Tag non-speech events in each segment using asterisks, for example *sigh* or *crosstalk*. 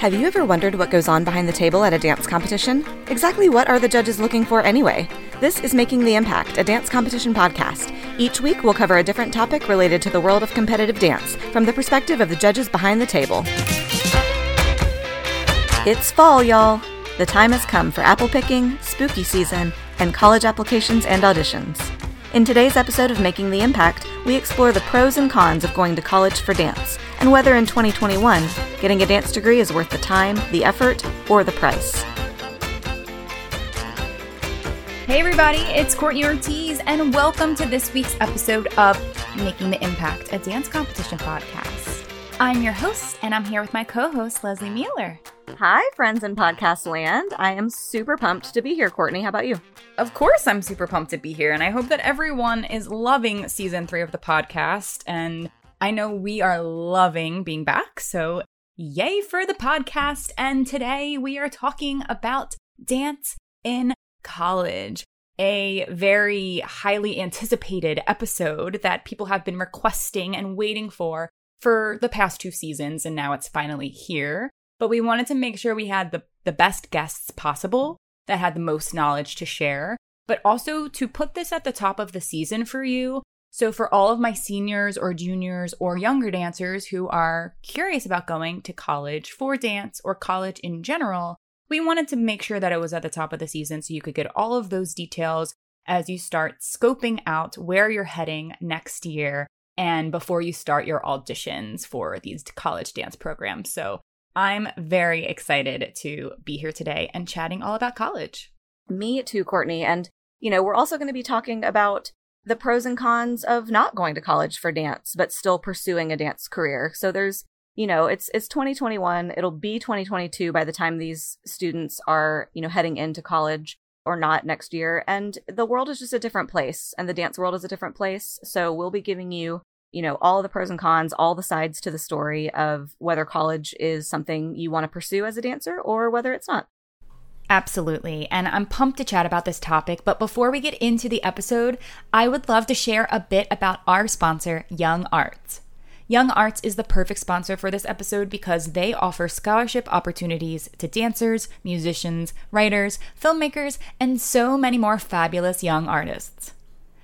Have you ever wondered what goes on behind the table at a dance competition? Exactly what are the judges looking for anyway? This is Making the Impact, a dance competition podcast. Each week, we'll cover a different topic related to the world of competitive dance from the perspective of the judges behind the table. It's fall, y'all. The time has come for apple picking, spooky season, and college applications and auditions. In today's episode of Making the Impact, we explore the pros and cons of going to college for dance and whether in 2021 getting a dance degree is worth the time, the effort, or the price. Hey, everybody, it's Courtney Ortiz, and welcome to this week's episode of Making the Impact, a dance competition podcast. I'm your host, and I'm here with my co host, Leslie Mueller. Hi, friends in podcast land. I am super pumped to be here, Courtney. How about you? Of course, I'm super pumped to be here, and I hope that everyone is loving season three of the podcast and I know we are loving being back, so yay for the podcast. And today we are talking about dance in college, a very highly anticipated episode that people have been requesting and waiting for for the past two seasons, and now it's finally here. But we wanted to make sure we had the, the best guests possible that had the most knowledge to share, but also to put this at the top of the season for you so, for all of my seniors or juniors or younger dancers who are curious about going to college for dance or college in general, we wanted to make sure that it was at the top of the season so you could get all of those details as you start scoping out where you're heading next year and before you start your auditions for these college dance programs. So, I'm very excited to be here today and chatting all about college. Me too, Courtney. And, you know, we're also going to be talking about the pros and cons of not going to college for dance but still pursuing a dance career. So there's, you know, it's it's 2021, it'll be 2022 by the time these students are, you know, heading into college or not next year and the world is just a different place and the dance world is a different place. So we'll be giving you you know, all the pros and cons, all the sides to the story of whether college is something you want to pursue as a dancer or whether it's not. Absolutely. And I'm pumped to chat about this topic. But before we get into the episode, I would love to share a bit about our sponsor, Young Arts. Young Arts is the perfect sponsor for this episode because they offer scholarship opportunities to dancers, musicians, writers, filmmakers, and so many more fabulous young artists.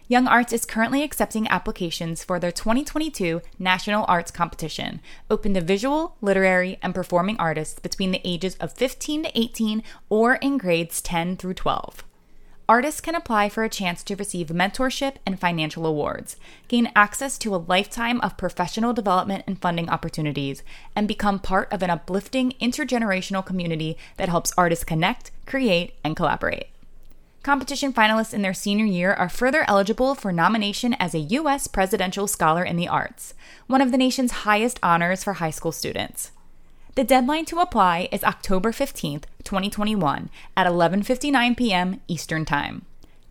Young Arts is currently accepting applications for their 2022 National Arts Competition, open to visual, literary, and performing artists between the ages of 15 to 18 or in grades 10 through 12. Artists can apply for a chance to receive mentorship and financial awards, gain access to a lifetime of professional development and funding opportunities, and become part of an uplifting intergenerational community that helps artists connect, create, and collaborate. Competition finalists in their senior year are further eligible for nomination as a U.S. Presidential Scholar in the Arts, one of the nation's highest honors for high school students. The deadline to apply is October 15th, 2021 at 11:59 p.m. Eastern Time.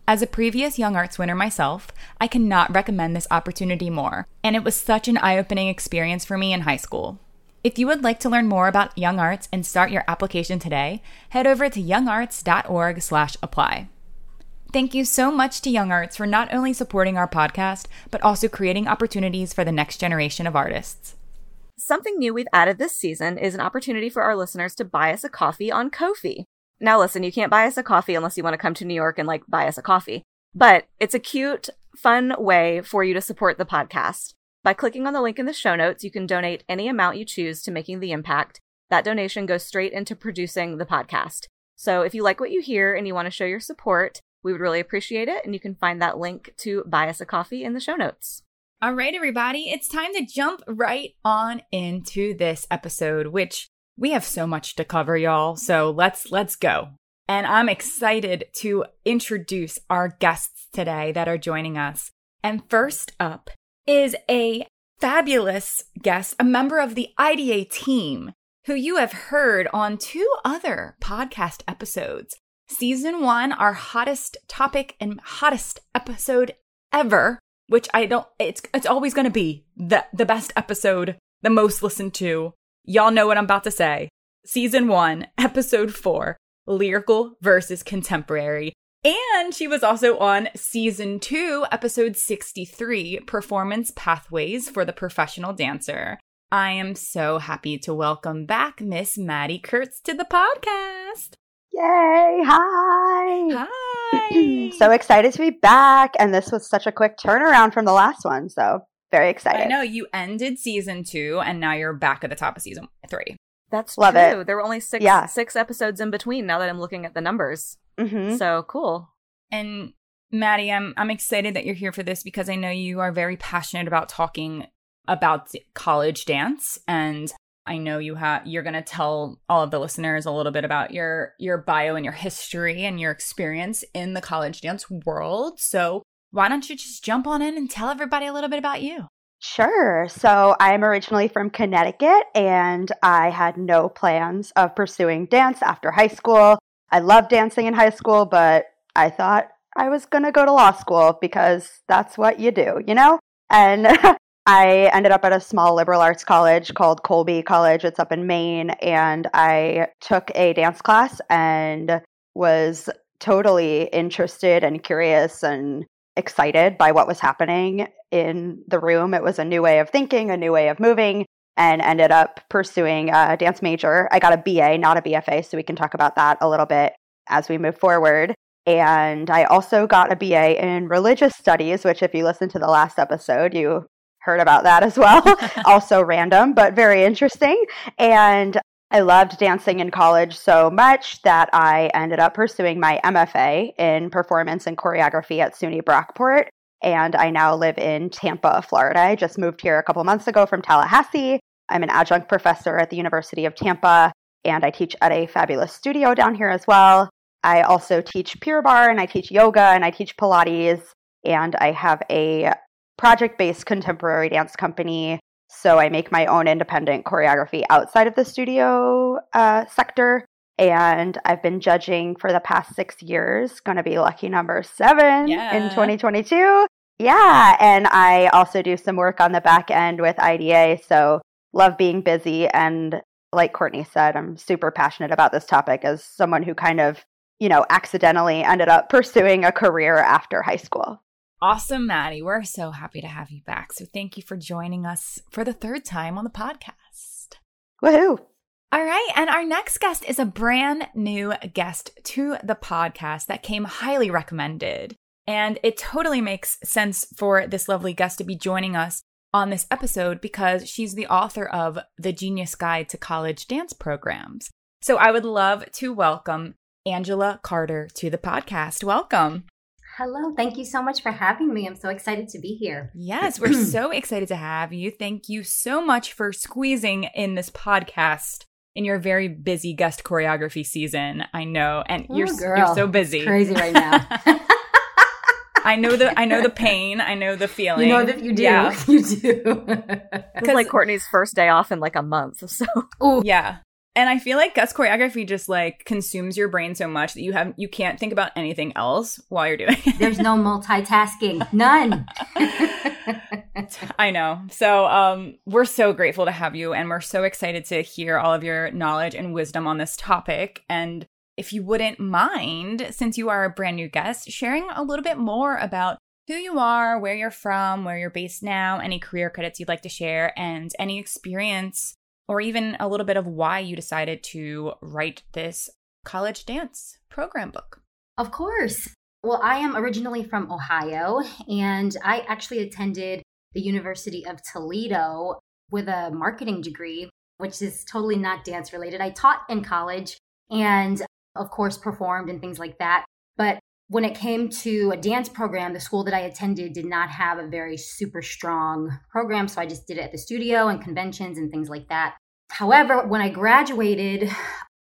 As a previous Young Arts winner myself, I cannot recommend this opportunity more, and it was such an eye-opening experience for me in high school. If you would like to learn more about Young Arts and start your application today, head over to youngarts.org/apply. Thank you so much to Young Arts for not only supporting our podcast, but also creating opportunities for the next generation of artists. Something new we've added this season is an opportunity for our listeners to buy us a coffee on Ko-fi. Now, listen, you can't buy us a coffee unless you want to come to New York and like buy us a coffee, but it's a cute, fun way for you to support the podcast. By clicking on the link in the show notes, you can donate any amount you choose to making the impact. That donation goes straight into producing the podcast. So if you like what you hear and you want to show your support, we would really appreciate it. And you can find that link to buy us a coffee in the show notes. All right, everybody, it's time to jump right on into this episode, which we have so much to cover, y'all. So let's let's go. And I'm excited to introduce our guests today that are joining us. And first up is a fabulous guest, a member of the IDA team who you have heard on two other podcast episodes. Season one, our hottest topic and hottest episode ever, which I don't, it's, it's always going to be the, the best episode, the most listened to. Y'all know what I'm about to say. Season one, *laughs* episode four, lyrical versus contemporary. And she was also on season two, episode 63, Performance Pathways for the Professional Dancer. I am so happy to welcome back Miss Maddie Kurtz to the podcast. Yay! Hi! Hi! *clears throat* so excited to be back. And this was such a quick turnaround from the last one. So very excited. I know you ended season two and now you're back at the top of season three. That's Love true. it. There were only six Yeah. six episodes in between now that I'm looking at the numbers. hmm So cool. And Maddie, I'm I'm excited that you're here for this because I know you are very passionate about talking about college dance and I know you have you're going to tell all of the listeners a little bit about your your bio and your history and your experience in the college dance world. So, why don't you just jump on in and tell everybody a little bit about you? Sure. So I'm originally from Connecticut and I had no plans of pursuing dance after high school. I loved dancing in high school, but I thought I was going to go to law school because that's what you do, you know? And *laughs* I ended up at a small liberal arts college called Colby College. It's up in Maine. And I took a dance class and was totally interested and curious and excited by what was happening in the room. It was a new way of thinking, a new way of moving, and ended up pursuing a dance major. I got a BA, not a BFA, so we can talk about that a little bit as we move forward. And I also got a BA in religious studies, which, if you listen to the last episode, you heard about that as well. *laughs* also random, but very interesting. And I loved dancing in college so much that I ended up pursuing my MFA in performance and choreography at SUNY Brockport. And I now live in Tampa, Florida. I just moved here a couple months ago from Tallahassee. I'm an adjunct professor at the University of Tampa, and I teach at a fabulous studio down here as well. I also teach Pure Barre, and I teach yoga, and I teach Pilates, and I have a project based contemporary dance company so I make my own independent choreography outside of the studio uh, sector. And I've been judging for the past six years, going to be lucky number seven Yeah. in 2022. Yeah. And I also do some work on the back end with IDA. So love being busy. And like Courtney said, I'm super passionate about this topic as someone who kind of, you know, accidentally ended up *laughs* pursuing a career after high school. Awesome, Maddie. We're so happy to have you back. So, thank you for joining us for the third time on the podcast. Woohoo. All right. And our next guest is a brand new guest to the podcast that came highly recommended. And it totally makes sense for this lovely guest to be joining us on this episode because she's the author of The Genius Guide to College Dance Programs. So I would love to welcome Angela Carter to the podcast. Welcome. Hello, thank you so much for having me. I'm so excited to be here. Yes, we're *clears throat* so excited to have you. Thank you so much for squeezing in this podcast in your very busy guest choreography season. I know, and Oh, you're girl. you're so busy. Crazy right now. *laughs* *laughs* I know the I know the pain. I know the feeling. you know that you do. Yeah. *laughs* You do. It's like Courtney's first day off in like a month. So Ooh, Yeah. And I feel like guest choreography just like consumes your brain so much that you have you can't think about anything else while you're doing it. there's no multitasking. None. *laughs* *laughs* I know. So um we're so grateful to have you and we're so excited to hear all of your knowledge and wisdom on this topic. And if you wouldn't mind, since you are a brand new guest, sharing a little bit more about who you are, where you're from, where you're based now, any career credits you'd like to share, and any experience or even a little bit of why you decided to write this college dance program book. Of course. Well, I am originally from Ohio, and I actually attended the University of Toledo with a marketing degree, which is totally not dance related. I taught in college and, of course, performed and things like that. When it came to a dance program, the school that I attended did not have a very super strong program. So I just did it at the studio and conventions and things like that. However, when I graduated,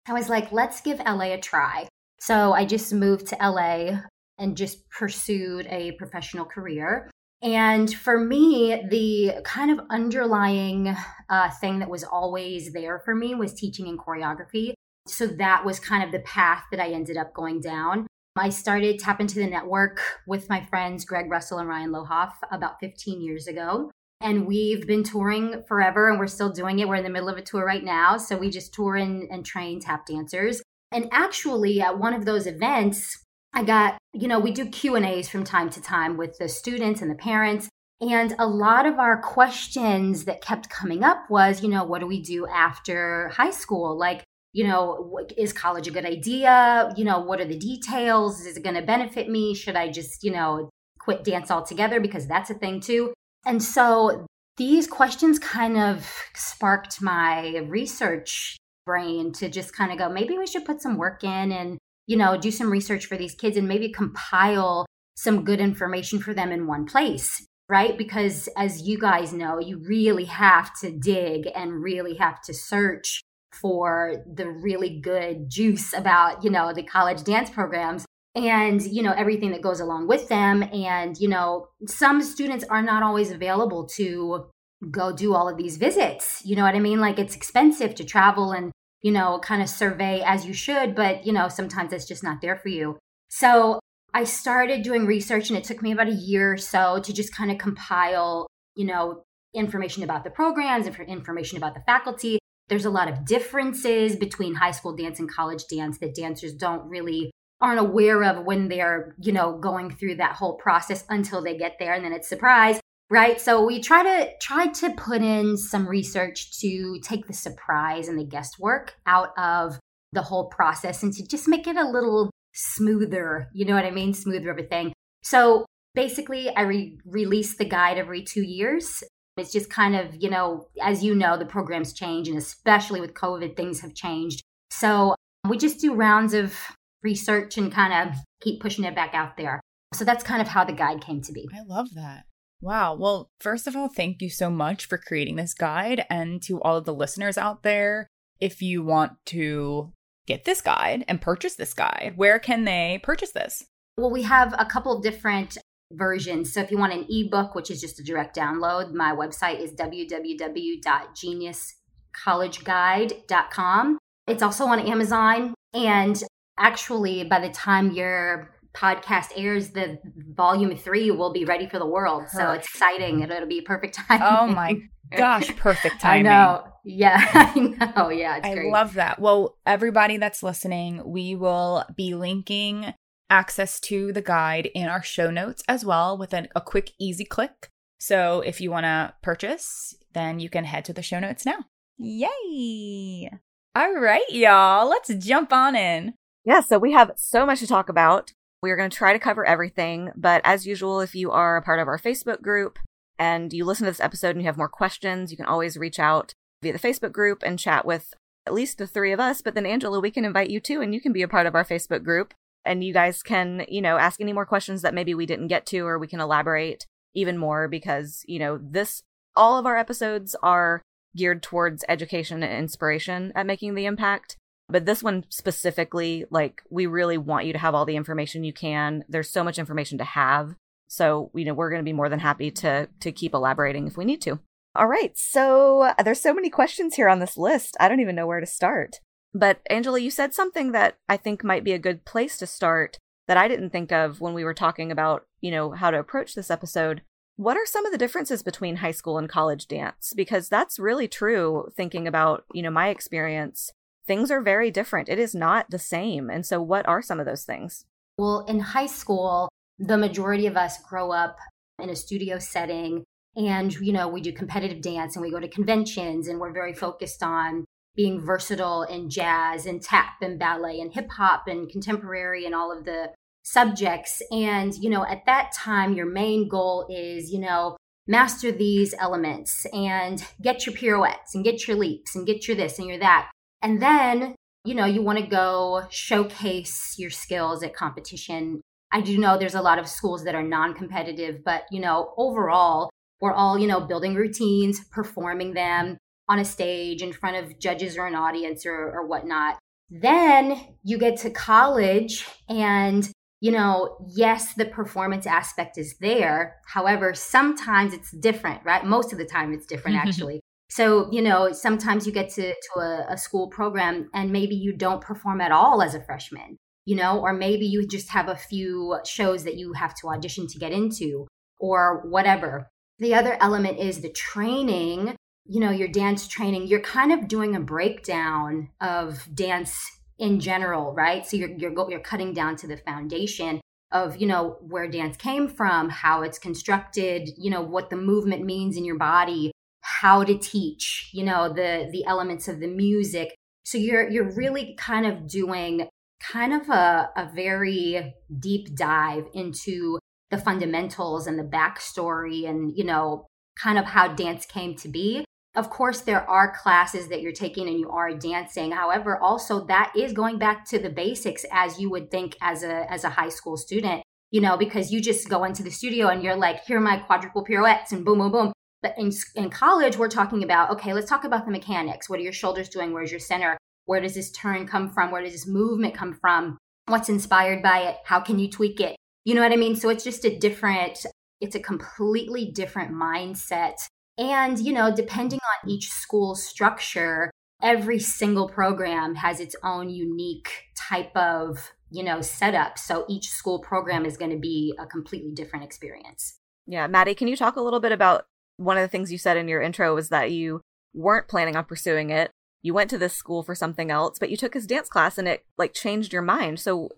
I was like, let's give LA a try. So I just moved to LA and just pursued a professional career. And for me, the kind of underlying uh, thing that was always there for me was teaching and choreography. So that was kind of the path that I ended up going down. I started Tap Into the Network with my friends Greg Russell and Ryan Lohoff about 15 years ago. And we've been touring forever and we're still doing it. We're in the middle of a tour right now. So we just tour and, and train tap dancers. And actually, at one of those events, I got, you know, we do Q&As from time to time with the students and the parents. And a lot of our questions that kept coming up was, you know, what do we do after high school? Like, you know, is college a good idea? You know, what are the details? Is it going to benefit me? Should I just, you know, quit dance altogether? Because that's a thing too. And so these questions kind of sparked my research brain to just kind of go, maybe we should put some work in and, you know, do some research for these kids and maybe compile some good information for them in one place right? Because as you guys know, you really have to dig and really have to search for the really good juice about, you know, the college dance programs and, you know, everything that goes along with them. And, you know, some students are not always available to go do all of these visits. You know what I mean? Like it's expensive to travel and, you know, kind of survey as you should, but, you know, sometimes it's just not there for you. So I started doing research and it took me about a year or so to just kind of compile, you know, information about the programs, and information about the faculty. There's a lot of differences between high school dance and college dance that dancers don't really aren't aware of when they're, you know, going through that whole process until they get there and then it's surprise, right? So we try to try to put in some research to take the surprise and the guesswork out of the whole process and to just make it a little smoother. You know what I mean? Smoother everything. So basically, I re- release the guide every two years. It's just kind of, you know, as you know, the programs change, and especially with COVID, things have changed. So we just do rounds of research and kind of keep pushing it back out there. So that's kind of how the guide came to be. I love that. Wow. Well, first of all, thank you so much for creating this guide. And to all of the listeners out there, if you want to get this guide and purchase this guide? Where can they purchase this? Well, we have a couple of different versions. So if you want an ebook, which is just a direct download, my website is www.geniuscollegeguide.com. It's also on Amazon. And actually, by the time your podcast airs, the volume three will be ready for the world. Perfect. So it's exciting. It'll, it'll be perfect *laughs* time. Oh my gosh, perfect *laughs* timing. *laughs* I know. Yeah, I know. Yeah, I great. love that. Well, everybody that's listening, we will be linking access to the guide in our show notes as well with an, a quick, easy click. So if you want to purchase, then you can head to the show notes now. Yay! All right, y'all, let's jump on in. Yeah, so we have so much to talk about. We're going to try to cover everything, but as usual, if you are a part of our Facebook group, and you listen to this episode and you have more questions, you can always reach out via the Facebook group and chat with at least the three of us. But then, Angela, we can invite you too, and you can be a part of our Facebook group. And you guys can, you know, ask any more questions that maybe we didn't get to, or we can elaborate even more because, you know, this, all of our episodes are geared towards education and inspiration at making the impact. But this one specifically, like, we really want you to have all the information you can. There's so much information to have. So, you know, we're going to be more than happy to to keep elaborating if we need to. All right. So, there's so many questions here on this list. I don't even know where to start. But Angela, you said something that I think might be a good place to start that I didn't think of when we were talking about, you know, how to approach this episode. What are some of the differences between high school and college dance? Because that's really true thinking about, you know, my experience. Things are very different. It is not the same. And so what are some of those things? Well, in high school, the majority of us grow up in a studio setting and you know we do competitive dance and we go to conventions and we're very focused on being versatile in jazz and tap and ballet and hip hop and contemporary and all of the subjects. And you know at that time your main goal is you know master these elements and get your pirouettes and get your leaps and get your this and your that. And then you know you want to go showcase your skills at competition. I do know there's a lot of schools that are non-competitive, but you know, overall, we're all, you know, building routines, performing them on a stage in front of judges or an audience or, or whatnot. Then you get to college and you know, yes, the performance aspect is there. However, sometimes it's different, right? Most of the time it's different *laughs* actually. So, you know, sometimes you get to, to a, a, school program and maybe you don't perform at all as a freshman you know, or maybe you just have a few shows that you have to audition to get into or whatever. The other element is the training, you know, your dance training. You're kind of doing a breakdown of dance in general, right? So you're you're you're cutting down to the foundation of, you know, where dance came from, how it's constructed, you know, what the movement means in your body, how to teach, you know, the the elements of the music. So you're you're really kind of doing kind of a, a very deep dive into the fundamentals and the backstory and, you know, kind of how dance came to be. Of course, there are classes that you're taking and you are dancing. However, also that is going back to the basics as you would think as a as a high school student, you know, because you just go into the studio and you're like, here are my quadruple pirouettes and boom, boom, boom. But in, in college, we're talking about, okay, let's talk about the mechanics. What are your shoulders doing? Where's your center? Where does this turn come from? Where does this movement come from? What's inspired by it? How can you tweak it? You know what I mean? So it's just a different, it's a completely different mindset. And, you know, depending on each school structure, every single program has its own unique type of, you know, setup. So each school program is going to be a completely different experience. Yeah. Maddie, can you talk a little bit about one of the things you said in your intro was that you weren't planning on pursuing it you went to this school for something else, but you took his dance class and it like changed your mind. So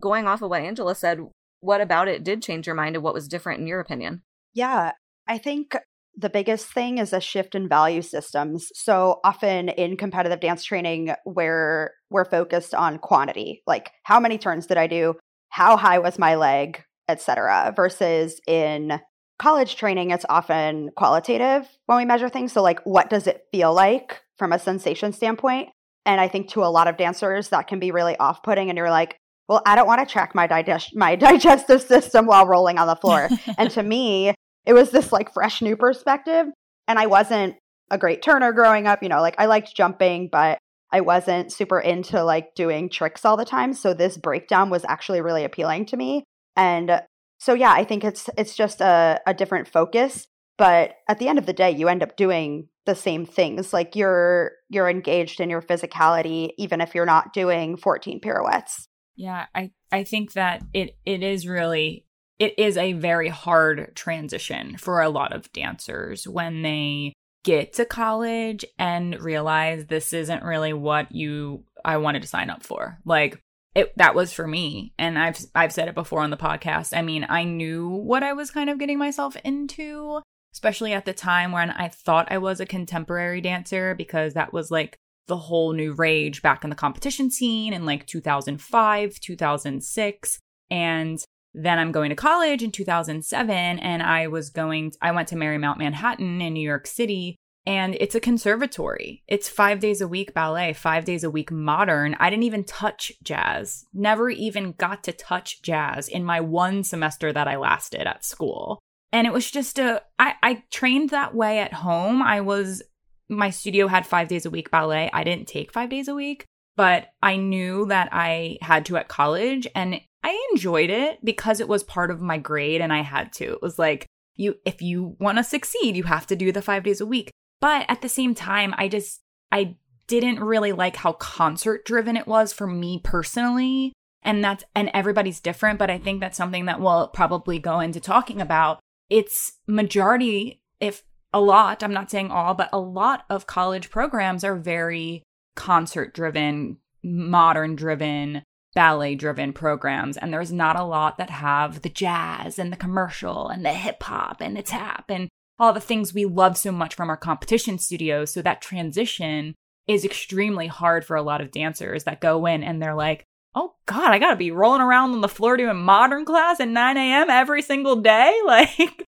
going off of what Angela said, what about it did change your mind and what was different in your opinion? Yeah, I think the biggest thing is a shift in value systems. So often in competitive dance training where we're focused on quantity, like how many turns did I do? How high was my leg, etc. versus in college training it's often qualitative when we measure things. So like what does it feel like from a sensation standpoint. And I think to a lot of dancers that can be really off-putting and you're like, well, I don't want to track my digest my *laughs* digestive system while rolling on the floor. and to me, it was this like fresh new perspective. And I wasn't a great turner growing up, you know, like I liked jumping, but I wasn't super into like doing tricks all the time. So this breakdown was actually really appealing to me. And so yeah, I think it's it's just a, a different focus. But at the end of the day, you end up doing the same things like you're you're engaged in your physicality even if you're not doing 14 pirouettes yeah i i think that it it is really it is a very hard transition for a lot of dancers when they get to college and realize this isn't really what you I wanted to sign up for. Like it that was for me and I've I've said it before on the podcast. I mean, I knew what I was kind of getting myself into, especially at the time when I thought I was a contemporary dancer because that was like the whole new rage back in the competition scene in like 2005, 2006. And then I'm going to college in 2007 and I was going, I went to Marymount Manhattan in New York City and it's a conservatory. It's five days a week ballet, five days a week modern. I didn't even touch jazz, never even got to touch jazz in my one semester that I lasted at school. And it was just a, I, I trained that way at home. I was, my studio had five days a week ballet. I didn't take five days a week, but I knew that I had to at college and I enjoyed it because it was part of my grade and I had to. It was like, you, if you want to succeed, you have to do the five days a week. But at the same time, I just, I didn't really like how concert driven it was for me personally. And that's, and everybody's different, but I think that's something that we'll probably go into talking about it's majority, if a lot, I'm not saying all, but a lot of college programs are very concert driven, modern driven, ballet driven programs. And there's not a lot that have the jazz and the commercial and the hip hop and the tap and all the things we love so much from our competition studios. So that transition is extremely hard for a lot of dancers that go in and they're like, oh god, I gotta be rolling around on the floor doing modern class at 9 a.m. every single day. *laughs* Like,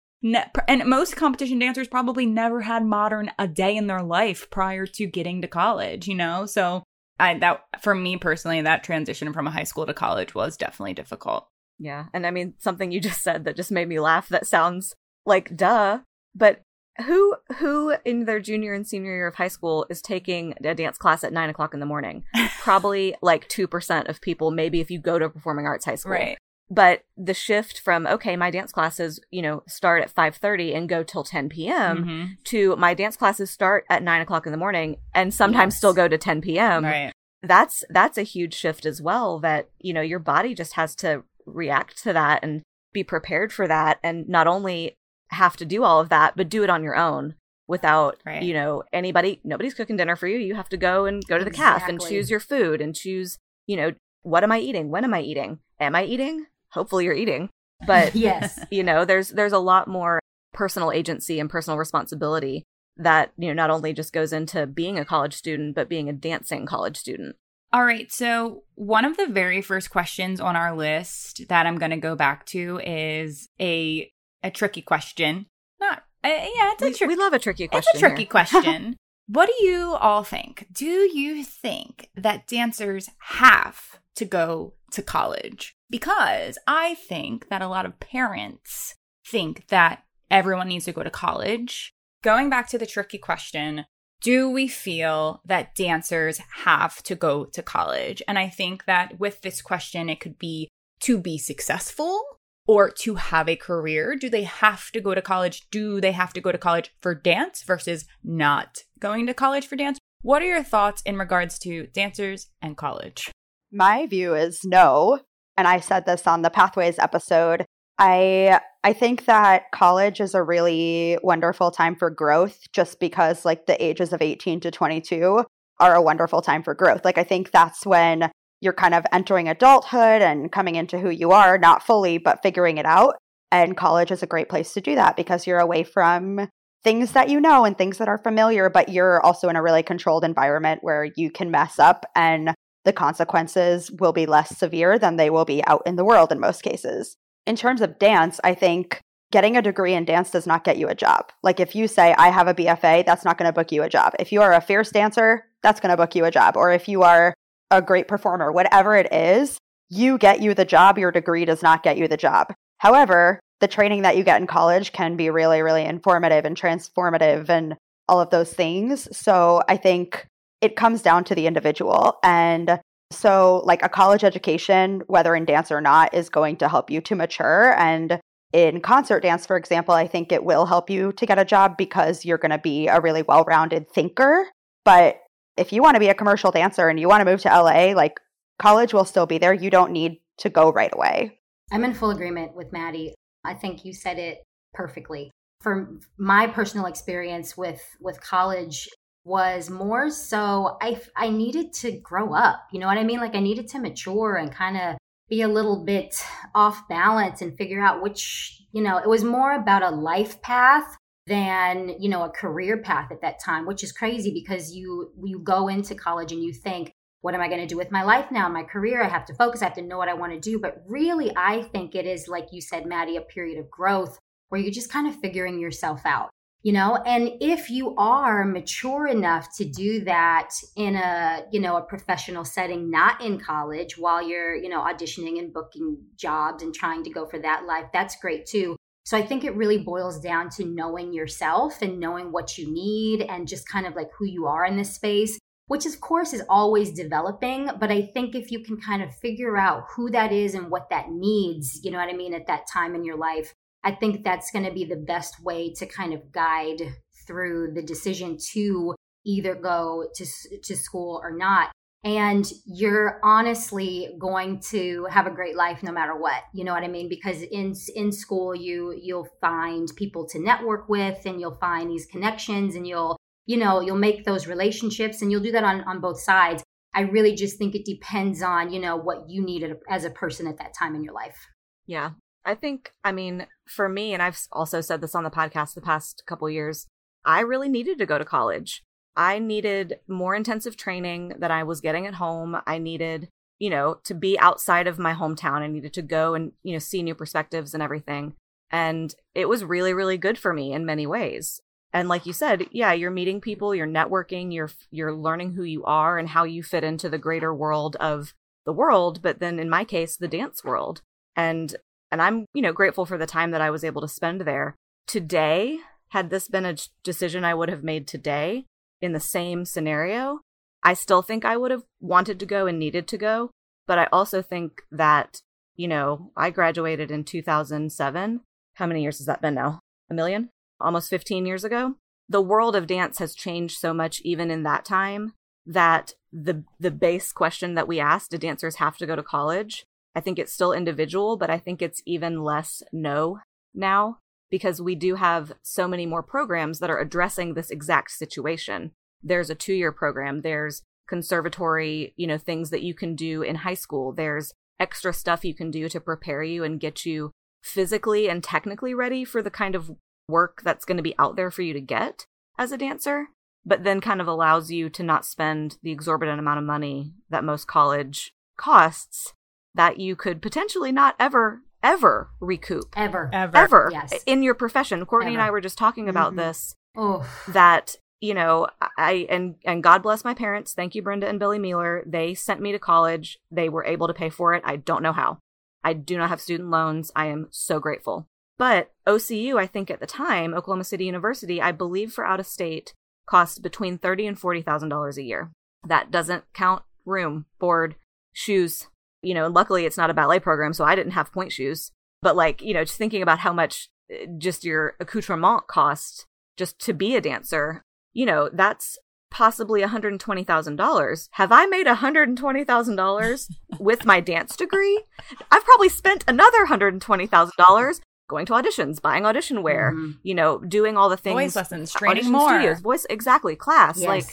and most competition dancers probably never had modern a day in their life prior to getting to college, you know? So, I, that, for me personally, that transition from a high school to college was definitely difficult. Yeah. And I mean, something you just said that just made me laugh that sounds like duh, but who who in their junior and senior year of high school is taking a dance class at nine o'clock in the morning? *laughs* Probably like two percent of people. Maybe if you go to a performing arts high school, right? But the shift from okay, my dance classes, you know, start at five thirty and go till ten p.m. Mm-hmm. to my dance classes start at nine o'clock in the morning and sometimes yes. still go to ten p.m. Right. That's that's a huge shift as well. That you know your body just has to react to that and be prepared for that, and not only have to do all of that, but do it on your own without right. you know anybody nobody's cooking dinner for you you have to go and go to the exactly. calf and choose your food and choose you know what am i eating when am i eating am i eating hopefully you're eating. But *laughs* yes, you know, there's there's a lot more personal agency and personal responsibility that, you know, not only just goes into being a college student, but being a dancing college student. All right. So, one of the very first questions on our list that I'm going to go back to is a a tricky question. Not uh, yeah, it's a tricky we love a tricky question. It's a tricky here. *laughs* question. what do you all think? Do you think that dancers have to go to college? Because I think that a lot of parents think that everyone needs to go to college. Going back to the tricky question, do we feel that dancers have to go to college? And I think that with this question, it could be to be successful or to have a career? Do they have to go to college? Do they have to go to college for dance versus not going to college for dance? What are your thoughts in regards to dancers and college? My view is no, and I said this on the Pathways episode. I I think that college is a really wonderful time for growth just because like the ages of 18 to 22 are a wonderful time for growth. Like I think that's when you're kind of entering adulthood and coming into who you are, not fully, but figuring it out. And college is a great place to do that because you're away from things that you know and things that are familiar, but you're also in a really controlled environment where you can mess up and the consequences will be less severe than they will be out in the world in most cases. In terms of dance, I think getting a degree in dance does not get you a job. Like if you say, I have a BFA, that's not going to book you a job. If you are a fierce dancer, that's going to book you a job. Or if you are a great performer, whatever it is, you get you the job. Your degree does not get you the job. However, the training that you get in college can be really, really informative and transformative and all of those things. So I think it comes down to the individual. And so, like a college education, whether in dance or not, is going to help you to mature. And in concert dance, for example, I think it will help you to get a job because you're going to be a really well rounded thinker. But if you want to be a commercial dancer and you want to move to LA, like college will still be there. You don't need to go right away. I'm in full agreement with Maddie. I think you said it perfectly. From my personal experience with with college was more so I I needed to grow up. You know what I mean? Like I needed to mature and kind of be a little bit off balance and figure out which, you know, it was more about a life path than, you know, a career path at that time, which is crazy because you you go into college and you think what am I going to do with my life now, my career? I have to focus, I have to know what I want to do. But really, I think it is, like you said, Maddie, a period of growth where you're just kind of figuring yourself out, you know? And if you are mature enough to do that in a, you know, a professional setting, not in college, while you're, you know, auditioning and booking jobs and trying to go for that life, that's great too. So I think it really boils down to knowing yourself and knowing what you need and just kind of like who you are in this space which of course is always developing. But I think if you can kind of figure out who that is and what that needs, you know what I mean, at that time in your life, I think that's going to be the best way to kind of guide through the decision to either go to, to school or not. And you're honestly going to have a great life no matter what. You know what I mean? Because in in school you you'll find people to network with and you'll find these connections and you'll you know you'll make those relationships and you'll do that on on both sides i really just think it depends on you know what you need as a person at that time in your life Yeah. I think, I mean, for me, and I've also said this on the podcast the past couple years, I really needed to go to college. I needed more intensive training that I was getting at home. I needed, you know, to be outside of my hometown. I needed to go and, you know, see new perspectives and everything. And it was really, really good for me in many ways. And like you said, yeah, you're meeting people, you're networking, you're you're learning who you are and how you fit into the greater world of the world, but then in my case, the dance world. And and I'm, you know, grateful for the time that I was able to spend there. Today, had this been a decision I would have made today in the same scenario, I still think I would have wanted to go and needed to go, but I also think that, you know, I graduated in 2007. How many years has that been now? A million? almost 15 years ago. The world of dance has changed so much even in that time that the the base question that we asked, do dancers have to go to college? I think it's still individual, but I think it's even less no now because we do have so many more programs that are addressing this exact situation. There's a 2-year program, there's conservatory, you know, things that you can do in high school. There's extra stuff you can do to prepare you and get you physically and technically ready for the kind of work that's going to be out there for you to get as a dancer, but then kind of allows you to not spend the exorbitant amount of money that most college costs that you could potentially not ever ever recoup Ever. Ever. ever Yes. in your profession. Courtney and I were just talking about Mhm. this Oh. that you know I and and God bless my parents. Thank you Brenda and Billy Mueller. They sent me to college. They were able to pay for it. I don't know how. I do not have student loans. I am so grateful. But OCU, I think at the time, Oklahoma City University, I believe for out of state cost between thirty and forty thousand dollars a year. That doesn't count room, board, shoes. You know, and luckily it's not a ballet program, so I didn't have pointe shoes. But like, you know, just thinking about how much uh, just your accoutrement cost just to be a dancer, you know, that's possibly $120,000. Have I made $120,000 with my dance degree? I've probably spent another $120,000 going to auditions, buying audition wear, Mhm. you know, doing all the things. Voice lessons, training more. Studios, voice, exactly, class. Like,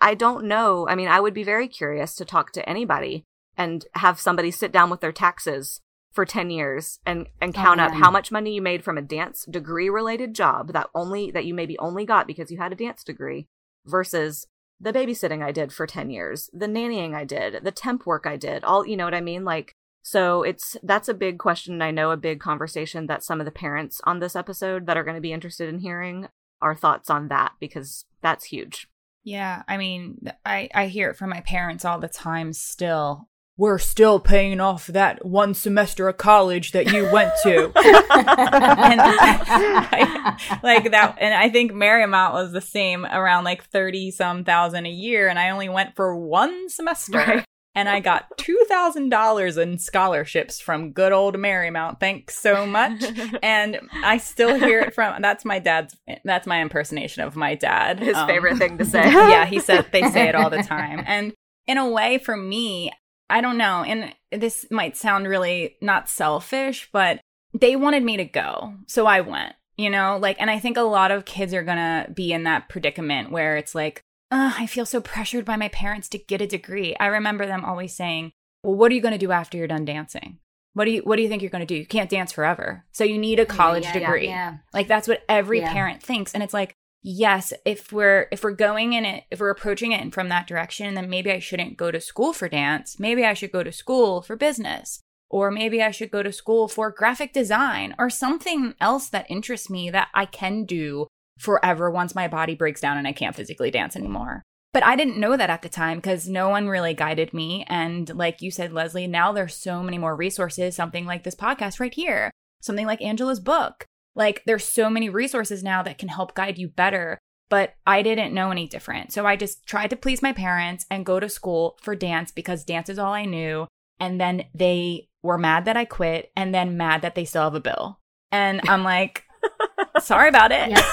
I don't know. I mean, I would be very curious to talk to anybody and have somebody sit down with their taxes for 10 years and and Oh, count up how much money you made from a dance degree related job that only that you maybe only got because you had a dance degree versus the babysitting I did for 10 years, the nannying I did, the temp work I did, all, you know what I mean? Like, so it's, that's a big question. And I know a big conversation that some of the parents on this episode that are going to be interested in hearing our thoughts on that because that's huge. Yeah, I mean, I I hear it from my parents all the time still. We're still paying off that one semester of college that you went to. *laughs* and I, like that and I think Marymount was the same around like 30 some thousand a year and I only went for one semester. Right. And I got $2,000 in scholarships from good old Marymount. Thanks so much. and I still hear it from that's my dad's that's my impersonation of my dad. His Um, favorite thing to say. *laughs* yeah, he said they say it all the time. And in a way, for me, I don't know. And this might sound really not selfish, but they wanted me to go. So I went, you know, like, and I think a lot of kids are going to be in that predicament where it's like, I feel so pressured by my parents to get a degree. I remember them always saying, well, what are you going to do after you're done dancing? What do you what do you think you're going to do? You can't dance forever. So you need a college Yeah, yeah, degree. Yeah. Like that's what every parent thinks and it's like yes, if we're if we're going in it if we're approaching it from that direction then maybe I shouldn't go to school for dance. Maybe I should go to school for business or maybe I should go to school for graphic design or something else that interests me that I can do forever once my body breaks down and I can't physically dance anymore. But I didn't know that at the time because no one really guided me. And like you said, Leslie, now there's so many more resources, something like this podcast right here, something like Angela's book. Like there's so many resources now that can help guide you better. But I didn't know any different. So I just tried to please my parents and go to school for dance because dance is all I knew. And then they were mad that I quit and then mad that they still have a bill. And I'm like, *laughs* sorry about it. *laughs*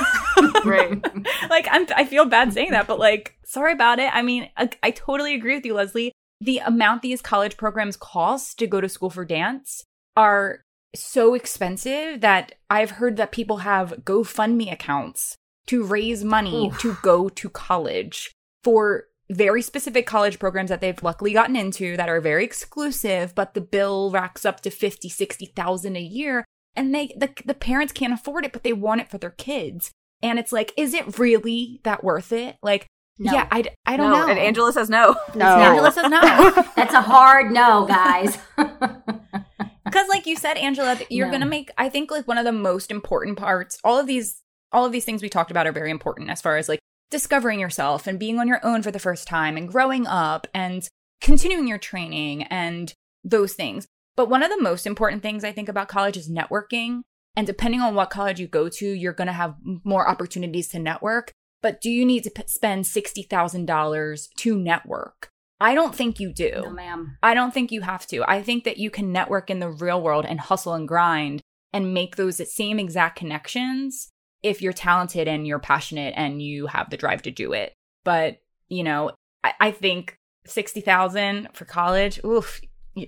Right. like I'm I feel bad saying that, but like sorry about it. I mean, I, I totally agree with you, Leslie. The amount these college programs cost to go to school for dance are so expensive that I've heard that people have GoFundMe accounts to raise money Oof. to go to college for very specific college programs that they've luckily gotten into that are very exclusive, but the bill racks up to 50, 60,000 a year and they the, the parents can't afford it, but they want it for their kids. And it's like, is it really that worth it? Like, No. yeah, I, I don't no, know. and Angela says no. No. Angela says no. *laughs* That's a hard no, guys. *laughs* Because, like you said, Angela, you're No. gonna make. I think like one of the most important parts. All of these, all of these things we talked about are very important as far as like discovering yourself and being on your own for the first time and growing up and continuing your training and those things. But one of the most important things I think about college is networking. And depending on what college you go to, you're going to have more opportunities to network. But do you need to p- spend $60,000 to network? I don't think you do. no, ma'am. I don't think you have to. I think that you can network in the real world and hustle and grind and make those same exact connections if you're talented and you're passionate and you have the drive to do it. But, you know, I, I think 60,000 for college, oof,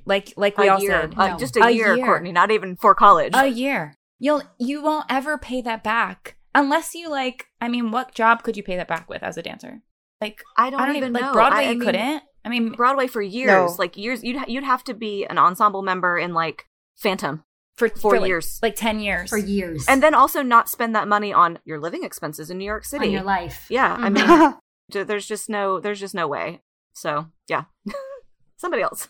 like like we a all year. said, Uh, no. just a, A year, year. Courtney, not even for college. a year. You'll you won't ever pay that back unless you like I mean, what job could you pay that back with as a dancer? Like I don't, I don't even even like know. Broadway I, I you mean, couldn't. I mean, Broadway for years, No. like years. You'd you'd have to be an ensemble member in like Phantom, for Four for, like- years. like ten years. for years and then also not spend that money on your living expenses in New York City. on your life. Yeah, I Mhm. mean, *laughs* there's just no there's just no way. So yeah, *laughs* somebody else.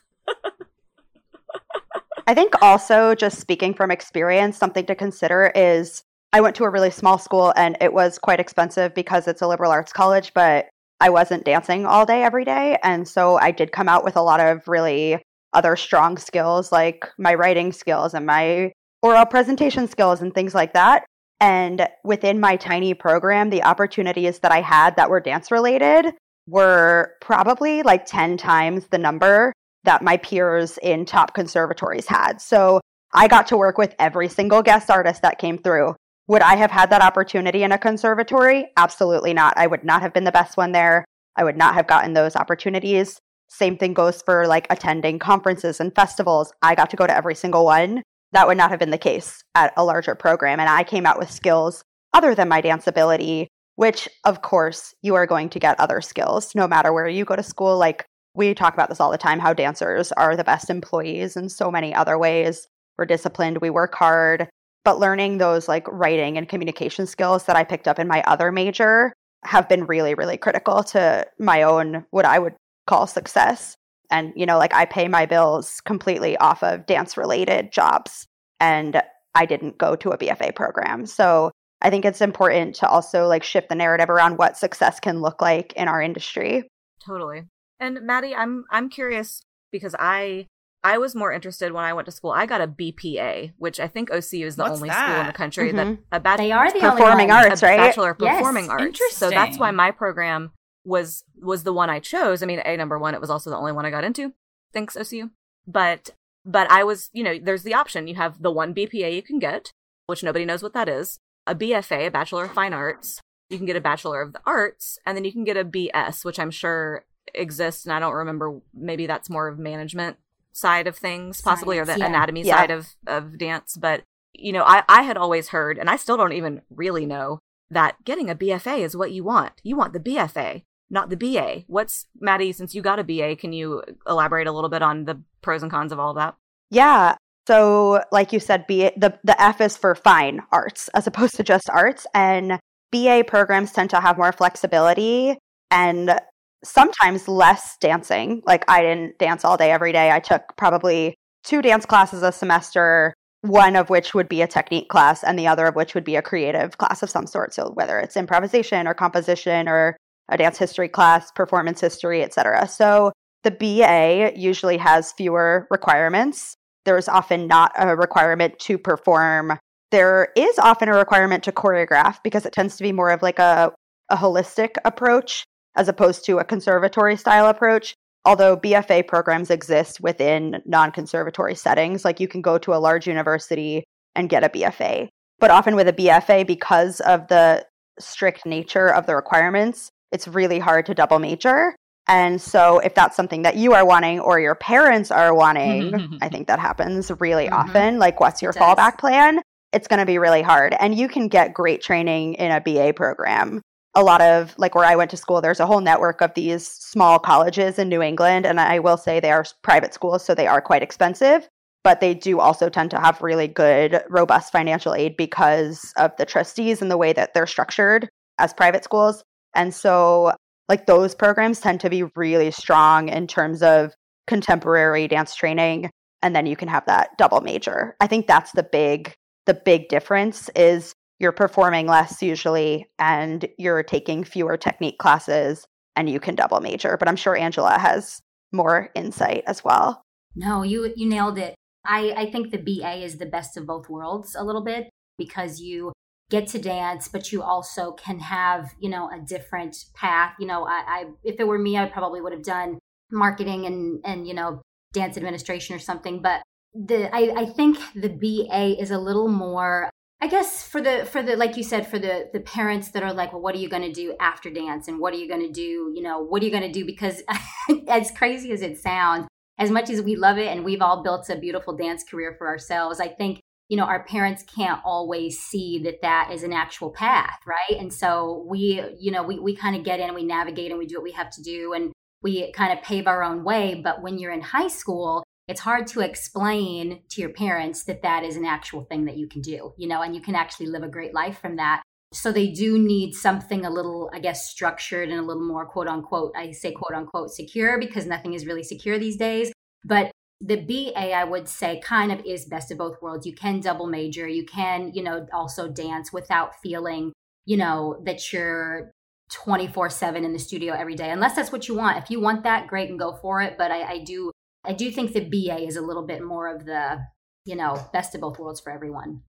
I think also, just speaking from experience, something to consider is I went to a really small school and it was quite expensive because it's a liberal arts college, but I wasn't dancing all day every day. And so I did come out with a lot of really other strong skills like my writing skills and my oral presentation skills and things like that. And within my tiny program, the opportunities that I had that were dance related were probably like 10 times the number that my peers in top conservatories had. So I got to work with every single guest artist that came through. Would I have had that opportunity in a conservatory? Absolutely not. I would not have been the best one there. I would not have gotten those opportunities. Same thing goes for like attending conferences and festivals. I got to go to every single one. That would not have been the case at a larger program. And I came out with skills other than my dance ability, which of course you are going to get other skills no matter where you go to school. Like we talk about this all the time how dancers are the best employees in so many other ways. We're disciplined, we work hard, but learning those like writing and communication skills that I picked up in my other major have been really, really critical to my own, what I would call success. And, you know, like I pay my bills completely off of dance related jobs, and I didn't go to a BFA program. So I think it's important to also like shift the narrative around what success can look like in our industry. Totally. And Maddie, I'm I'm curious because I I was more interested when I went to school. I got a BPA, which I think OCU is the What's only school in the country that Mhm. a bachelor They are the Performing ones. arts, a right? bachelor of Yes, performing arts. So that's why my program was was the one I chose. I mean, a number one, it was also the only one I got into. Thanks OCU. But but I was, you know, there's the option. You have the one BPA you can get, which nobody knows what that is. A BFA, a Bachelor of Fine Arts. You can get a Bachelor of the Arts, and then you can get a BS, which I'm sure exists. And I don't remember. Maybe that's more of management side of things, possibly, or the yeah. anatomy Yeah. side of of dance. But you know, I I had always heard, and I still don't even really know that getting a BFA is what you want. You want the BFA, not the BA. What's Maddie? Since you got a BA, can you elaborate a little bit on the pros and cons of all of that? Yeah. So, like you said, B the the F is for fine arts as opposed to just arts, and BA programs tend to have more flexibility and sometimes less dancing. Like I didn't dance all day every day. I took probably two dance classes a semester, one of which would be a technique class, and the other of which would be a creative class of some sort. So whether it's improvisation or composition or a dance history class, performance history, etc. So the BA usually has fewer requirements. There's often not a requirement to perform. There is often a requirement to choreograph because it tends to be more of like a, a holistic approach as opposed to a conservatory style approach. Although BFA programs exist within non conservatory settings, like you can go to a large university and get a BFA. But often with a BFA, because of the strict nature of the requirements, it's really hard to double major. And so, if that's something that you are wanting or your parents are wanting, I think that happens really Mhm. often. Like, what's your fallback plan? It's going to be really hard. And you can get great training in a BA program. A lot of, like, where I went to school, there's a whole network of these small colleges in New England. And I will say they are private schools, so they are quite expensive. But they do also tend to have really good, robust financial aid because of the trustees and the way that they're structured as private schools. And so, like, those programs tend to be really strong in terms of contemporary dance training. And then you can have that double major. I think that's the big, the big difference is you're performing less usually and you're taking fewer technique classes and you can double major. But I'm sure Angela has more insight as well. No, you you nailed it. I I think the BA is the best of both worlds a little bit because you get to dance, but you also can have you know a different path. You know, I, I if it were me, I probably would have done marketing and and you know dance administration or something. But the I I think the BA is a little more. I guess for the for the like you said for the the parents that are like, well, what are you going to do after dance, and what are you going to do? You know, what are you going to do? Because *laughs* as crazy as it sounds, as much as we love it and we've all built a beautiful dance career for ourselves, I think you know our parents can't always see that that is an actual path, right? And so we, you know, we we kind of get in, we navigate, and we do what we have to do, and we kind of pave our own way. But when you're in high school, it's hard to explain to your parents that that is an actual thing that you can do, you know, and you can actually live a great life from that. So they do need something a little, I guess, structured and a little more quote unquote, I say quote unquote secure because nothing is really secure these days. But the BA, I would say, kind of is best of both worlds. You can double major, you can, you know, also dance without feeling, you know, that you're 24 7 in the studio every day, unless that's what you want. If you want that, great and go for it. But I, I do, I do think the BA is a little bit more of the, you know, best of both worlds for everyone.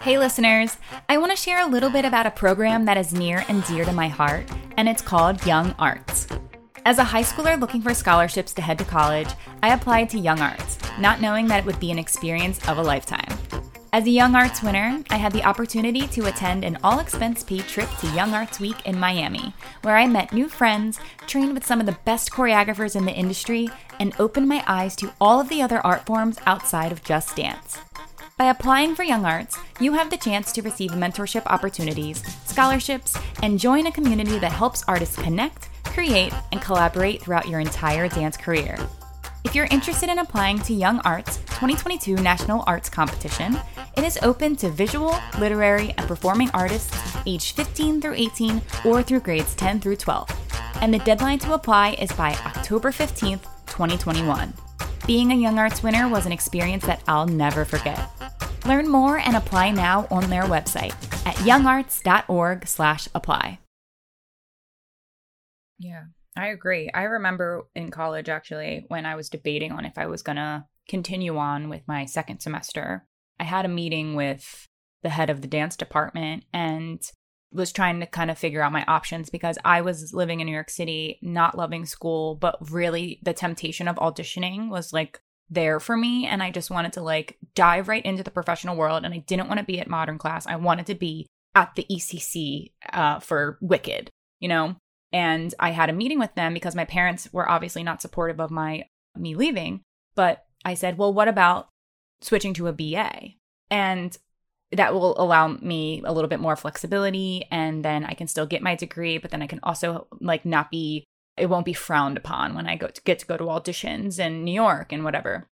Hey, listeners, I want to share a little bit about a program that is near and dear to my heart, and it's called Young Arts. As a high schooler looking for scholarships to head to college, I applied to Young Arts, not knowing that it would be an experience of a lifetime. As a Young Arts winner, I had the opportunity to attend an all expense paid trip to Young Arts Week in Miami, where I met new friends, trained with some of the best choreographers in the industry, and opened my eyes to all of the other art forms outside of just dance. By applying for Young Arts, you have the chance to receive mentorship opportunities, scholarships, and join a community that helps artists connect, create, and collaborate throughout your entire dance career. If you're interested in applying to Young Arts 2022 National Arts Competition, it is open to visual, literary, and performing artists aged 15 through 18 or through grades 10 through 12. And the deadline to apply is by October 15th, 2021. Being a Young Arts winner was an experience that I'll never forget. Learn more and apply now on their website at youngarts.org/apply. Yeah, I agree. I remember in college actually when I was debating on if I was going to continue on with my second semester. I had a meeting with the head of the dance department and was trying to kind of figure out my options because I was living in New York City, not loving school, but really the temptation of auditioning was like there for me and I just wanted to like dive right into the professional world and I didn't want to be at modern class. I wanted to be at the ECC uh, for Wicked, you know? And I had a meeting with them because my parents were obviously not supportive of my me leaving, but I said, "Well, what about switching to a BA?" And that will allow me a little bit more flexibility and then I can still get my degree, but then I can also like not be it won't be frowned upon when I go to get to go to auditions in New York and whatever.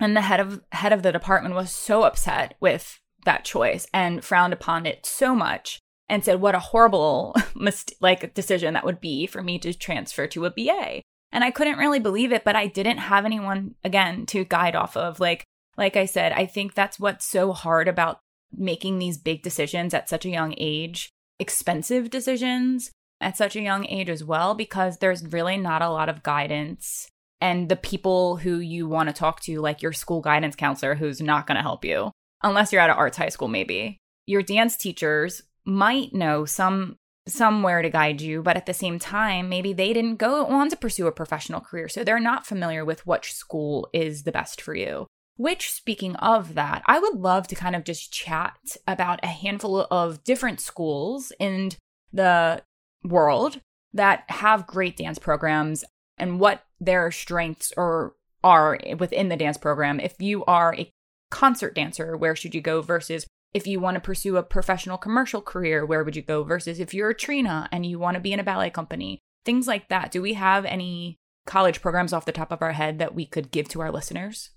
And the head of head of the department was so upset with that choice and frowned upon it so much and said what a horrible *laughs* like decision that would be for me to transfer to a BA. And I couldn't really believe it, but I didn't have anyone again to guide off of. Like like I said, I think that's what's so hard about making these big decisions at such a young age, expensive decisions at such a young age as well, because there's really not a lot of guidance. And the people who you want to talk to, like your school guidance counselor, who's not going to help you, unless you're at an arts high school, maybe. Your dance teachers might know some somewhere to guide you, but at the same time, maybe they didn't go on to pursue a professional career. So they're not familiar with which school is the best for you. Which, speaking of that, I would love to kind of just chat about a handful of different schools in the world that have great dance programs and what their strengths or are within the dance program. If you are a concert dancer, where should you go versus if you want to pursue a professional commercial career, where would you go versus if you're a Trina and you want to be in a ballet company? Things like that. Do we have any college programs off the top of our head that we could give to our listeners?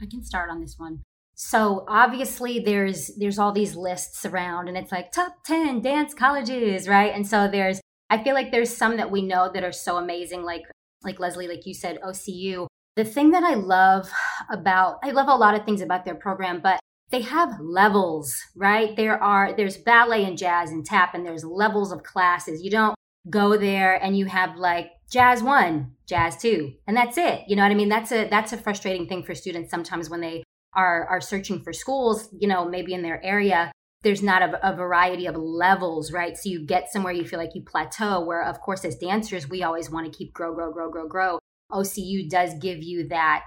I can start on this one. So obviously there's there's all these lists around and it's like top 10 dance colleges, right? And so there's I feel like there's some that we know that are so amazing like like Leslie like you said OCU. The thing that I love about I love a lot of things about their program, but they have levels, right? There are there's ballet and jazz and tap and there's levels of classes. You don't go there and you have like jazz 1, jazz 2, and that's it. You know what I mean? That's a that's a frustrating thing for students sometimes when they are are searching for schools, you know, maybe in their area there's not a, a, variety of levels, right? So you get somewhere you feel like you plateau, where of course, as dancers, we always want to keep grow, grow, grow, grow, grow. OCU does give you that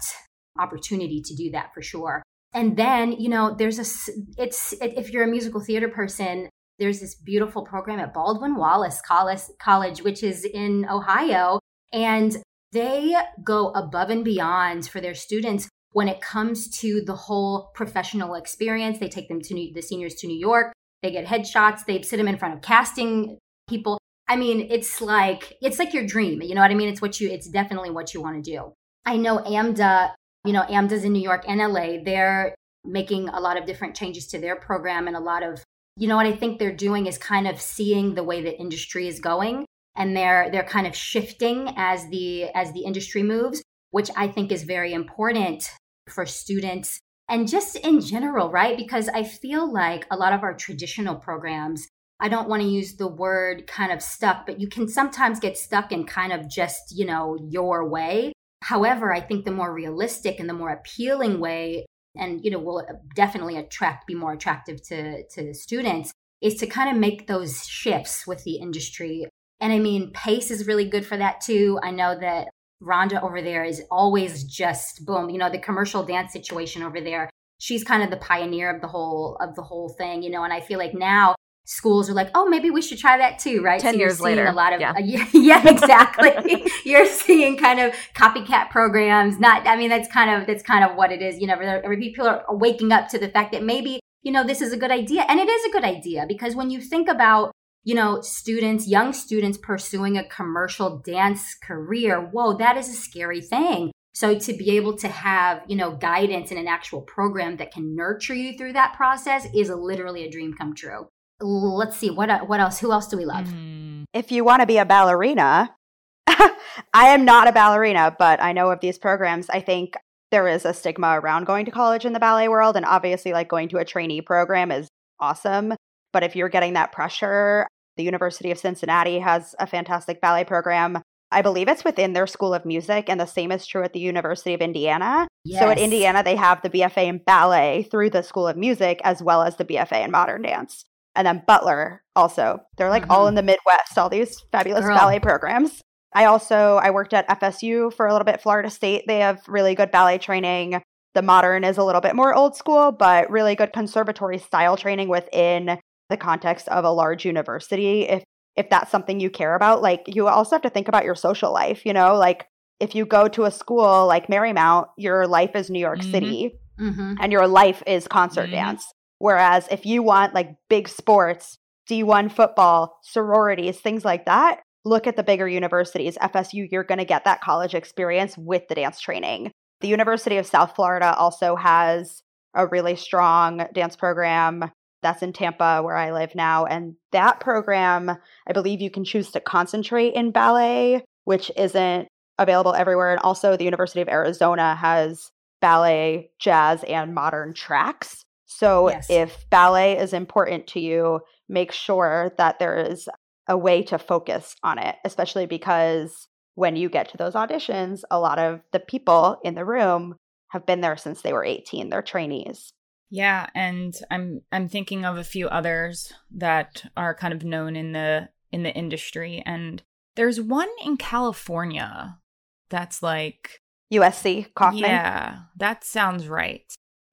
opportunity to do that for sure. And then, you know, there's a, it's, if you're a musical theater person, there's this beautiful program at Baldwin Wallace College, which is in Ohio. And they go above and beyond for their students when it comes to the whole professional experience. They take them to New, the seniors to New York. they get headshots, they sit them in front of casting people. I mean, it's like it's like your dream. You know what I mean? It's what you it's definitely what you want to do. I know AMDA, you know, AMDA's in New York and LA. They're making a lot of different changes to their program and a lot of you know what I think they're doing is kind of seeing the way the industry is going and they're they're kind of shifting as the as the industry moves, which I think is very important for students and just in general, right? Because I feel like a lot of our traditional programs I don't want to use the word kind of stuck, but you can sometimes get stuck in kind of just, you know, your way. However, I think the more realistic and the more appealing way and you know will definitely attract be more attractive to to students is to kind of make those shifts with the industry. And i mean pace is really good for that too. I know that rhonda over there is always just boom you know the commercial dance situation over there. She's kind of the pioneer of the whole of the whole thing you know and i feel like now schools are like, oh, maybe we should try that too, right? 10 so years later. A lot of, yeah, uh, *laughs* yeah, exactly. *laughs* you're seeing kind of copycat programs. Not, I mean, that's kind of, that's kind of what it is. You know, people are waking up to the fact that maybe, you know, this is a good idea. And it is a good idea because when you think about, you know, students, young students pursuing a commercial dance career, whoa, that is a scary thing. So to be able to have, you know, guidance in an actual program that can nurture you through that process is literally a dream come true let's see what what else who else do we love mm. if you want to be a ballerina *laughs* i am not a ballerina but i know of these programs i think there is a stigma around going to college in the ballet world and obviously like going to a trainee program is awesome but if you're getting that pressure the university of cincinnati has a fantastic ballet program I believe it's within their School of Music, and the same is true at the University of Indiana. Yes. So at Indiana, they have the BFA in ballet through the School of Music as well as the BFA in modern dance and then Butler also. They're like mm-hmm. all in the Midwest, all these fabulous Girl. ballet programs. I also I worked at FSU for a little bit, Florida State. They have really good ballet training. The modern is a little bit more old school, but really good conservatory style training within the context of a large university. If if that's something you care about, like you also have to think about your social life, you know, like if you go to a school like Marymount, your life is New York mm-hmm. City mm-hmm. and your life is concert mm-hmm. dance. Whereas if you want like big sports, D1 football, sororities, things like that, look at the bigger universities. FSU, you're going to get that college experience with the dance training. The University of South Florida also has a really strong dance program that's in Tampa, where I live now. And that program, I believe you can choose to concentrate in ballet, which isn't available everywhere. And also, the University of Arizona has ballet, jazz, and modern tracks. So yes. if ballet is important to you, make sure that there is a way to focus on it, especially because when you get to those auditions, a lot of the people in the room have been there since they were 18. They're trainees. Yeah, and I'm I'm thinking of a few others that are kind of known in the in the industry and there's one in California that's like USC Kaufman. Yeah, that sounds right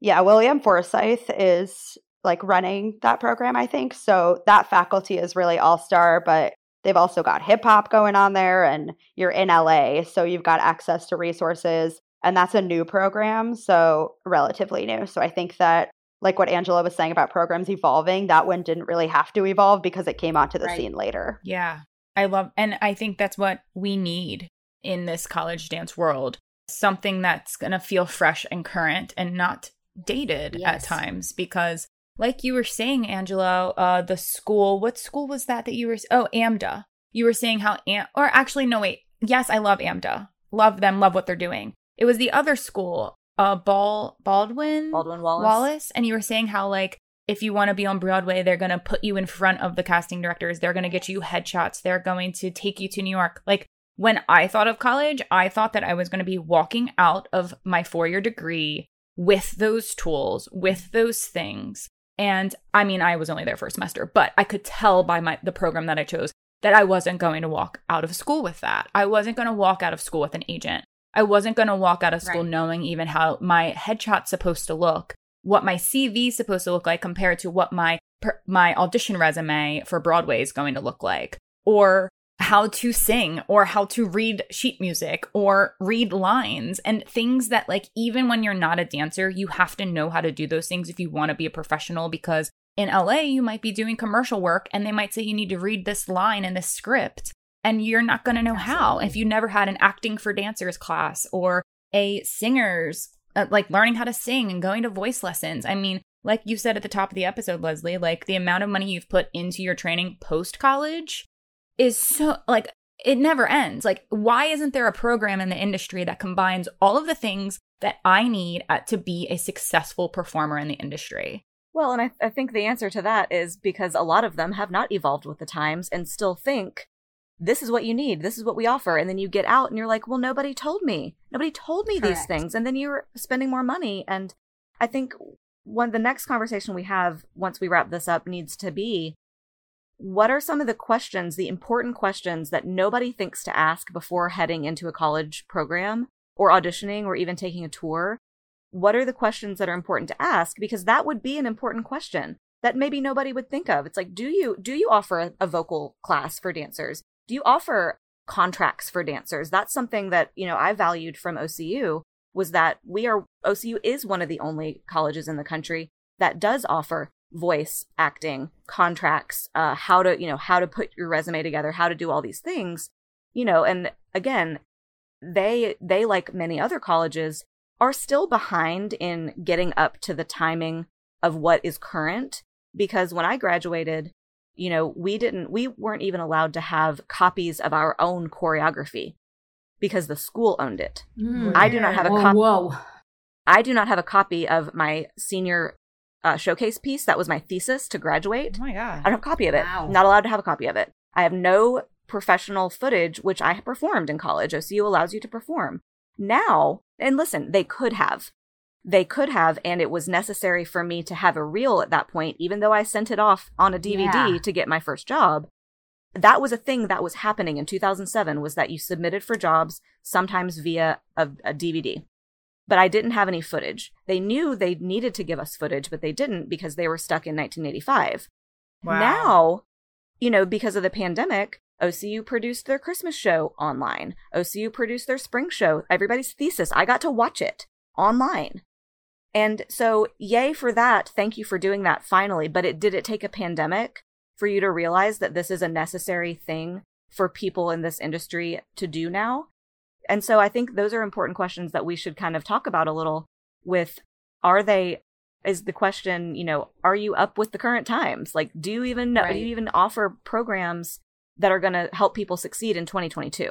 yeah, William Forsythe is like running that program, I think. So that faculty is really all star, but they've also got hip hop going on there, and you're in LA, so you've got access to resources. And that's a new program, so relatively new. So I think that, like what Angela was saying about programs evolving, that one didn't really have to evolve because it came onto the right. scene later. Yeah. I love, and I think that's what we need in this college dance world something that's going to feel fresh and current and not dated yes. at times because like you were saying angela uh the school what school was that that you were oh amda. You were saying how Am- or actually no wait. Yes i love amda. Love them love what they're doing. It was the other school uh ball baldwin baldwin wallace. Wallace and you were saying how like if you want to be on broadway they're going to put you in front of the casting directors. They're going to get you headshots. They're going to take you to new york. Like when i thought of college i thought that i was going to be walking out of my four year degree with those tools, with those things. And I mean, I was only there for a semester, but I could tell by my the program that I chose that I wasn't going to walk out of school with that. I wasn't going to walk out of school with an agent. I wasn't going to walk out of school right. knowing even how my headshot's supposed to look, what my CV's supposed to look like compared to what my my audition resume for Broadway is going to look like, or how to sing or how to read sheet music or read lines and things that like even when you're not a dancer you have to know how to do those things if you want to be a professional because in LA, you might be doing commercial work and they might say you need to read this line in this script. And you're not going to know Absolutely. how if you never had an acting for dancers class or a singer's, uh, like learning how to sing and going to voice lessons. I mean, like you said at the top of the episode, Leslie, like the amount of money you've put into your training post college is so, like, it never ends. Like, why isn't there a program in the industry that combines all of the things that I need at, to be a successful performer in the industry? Well, and I, I think the answer to that is because a lot of them have not evolved with the times and still think this is what you need, this is what we offer. And then you get out and you're like, well, nobody told me. Nobody told me Correct. these things. And then you're spending more money. And I think one the next conversation we have once we wrap this up needs to be what are some of the questions, the important questions that nobody thinks to ask before heading into a college program or auditioning or even taking a tour? What are the questions that are important to ask? Because that would be an important question that maybe nobody would think of. It's like, do you do you offer a, a vocal class for dancers? Do you offer contracts for dancers? That's something that, you know, I valued from OCU was that we are OCU is one of the only colleges in the country that does offer voice acting contracts uh, how to you know how to put your resume together how to do all these things you know and again they they like many other colleges are still behind in getting up to the timing of what is current because when i graduated you know we didn't we weren't even allowed to have copies of our own choreography because the school owned it. Mm, i do not have a copy whoa. I do not have a copy of my senior uh, showcase piece. That was my thesis to graduate. Oh my god! I don't have a copy of it. Wow. not allowed to have a copy of it. I have no professional footage, which I performed in college. OCU allows you to perform now. And listen, they could have. They could have, and it was necessary for me to have a reel at that point, even though I sent it off on a DVD yeah. to get my first job. That was a thing that was happening in 2007 was that you submitted for jobs sometimes via a, a DVD but I didn't have any footage. They knew they needed to give us footage, but they didn't because they were stuck in 1985. Wow. Now, you know, because of the pandemic, OCU produced their Christmas show online. OCU produced their spring show, everybody's thesis. I got to watch it online. And so, yay for that. Thank you for doing that finally. But it did it take a pandemic for you to realize that this is a necessary thing for people in this industry to do now? And so I think those are important questions that we should kind of talk about a little with are they is the question, you know, are you up with the current times? Like do you even know right. do you even offer programs that are going to help people succeed in 2022?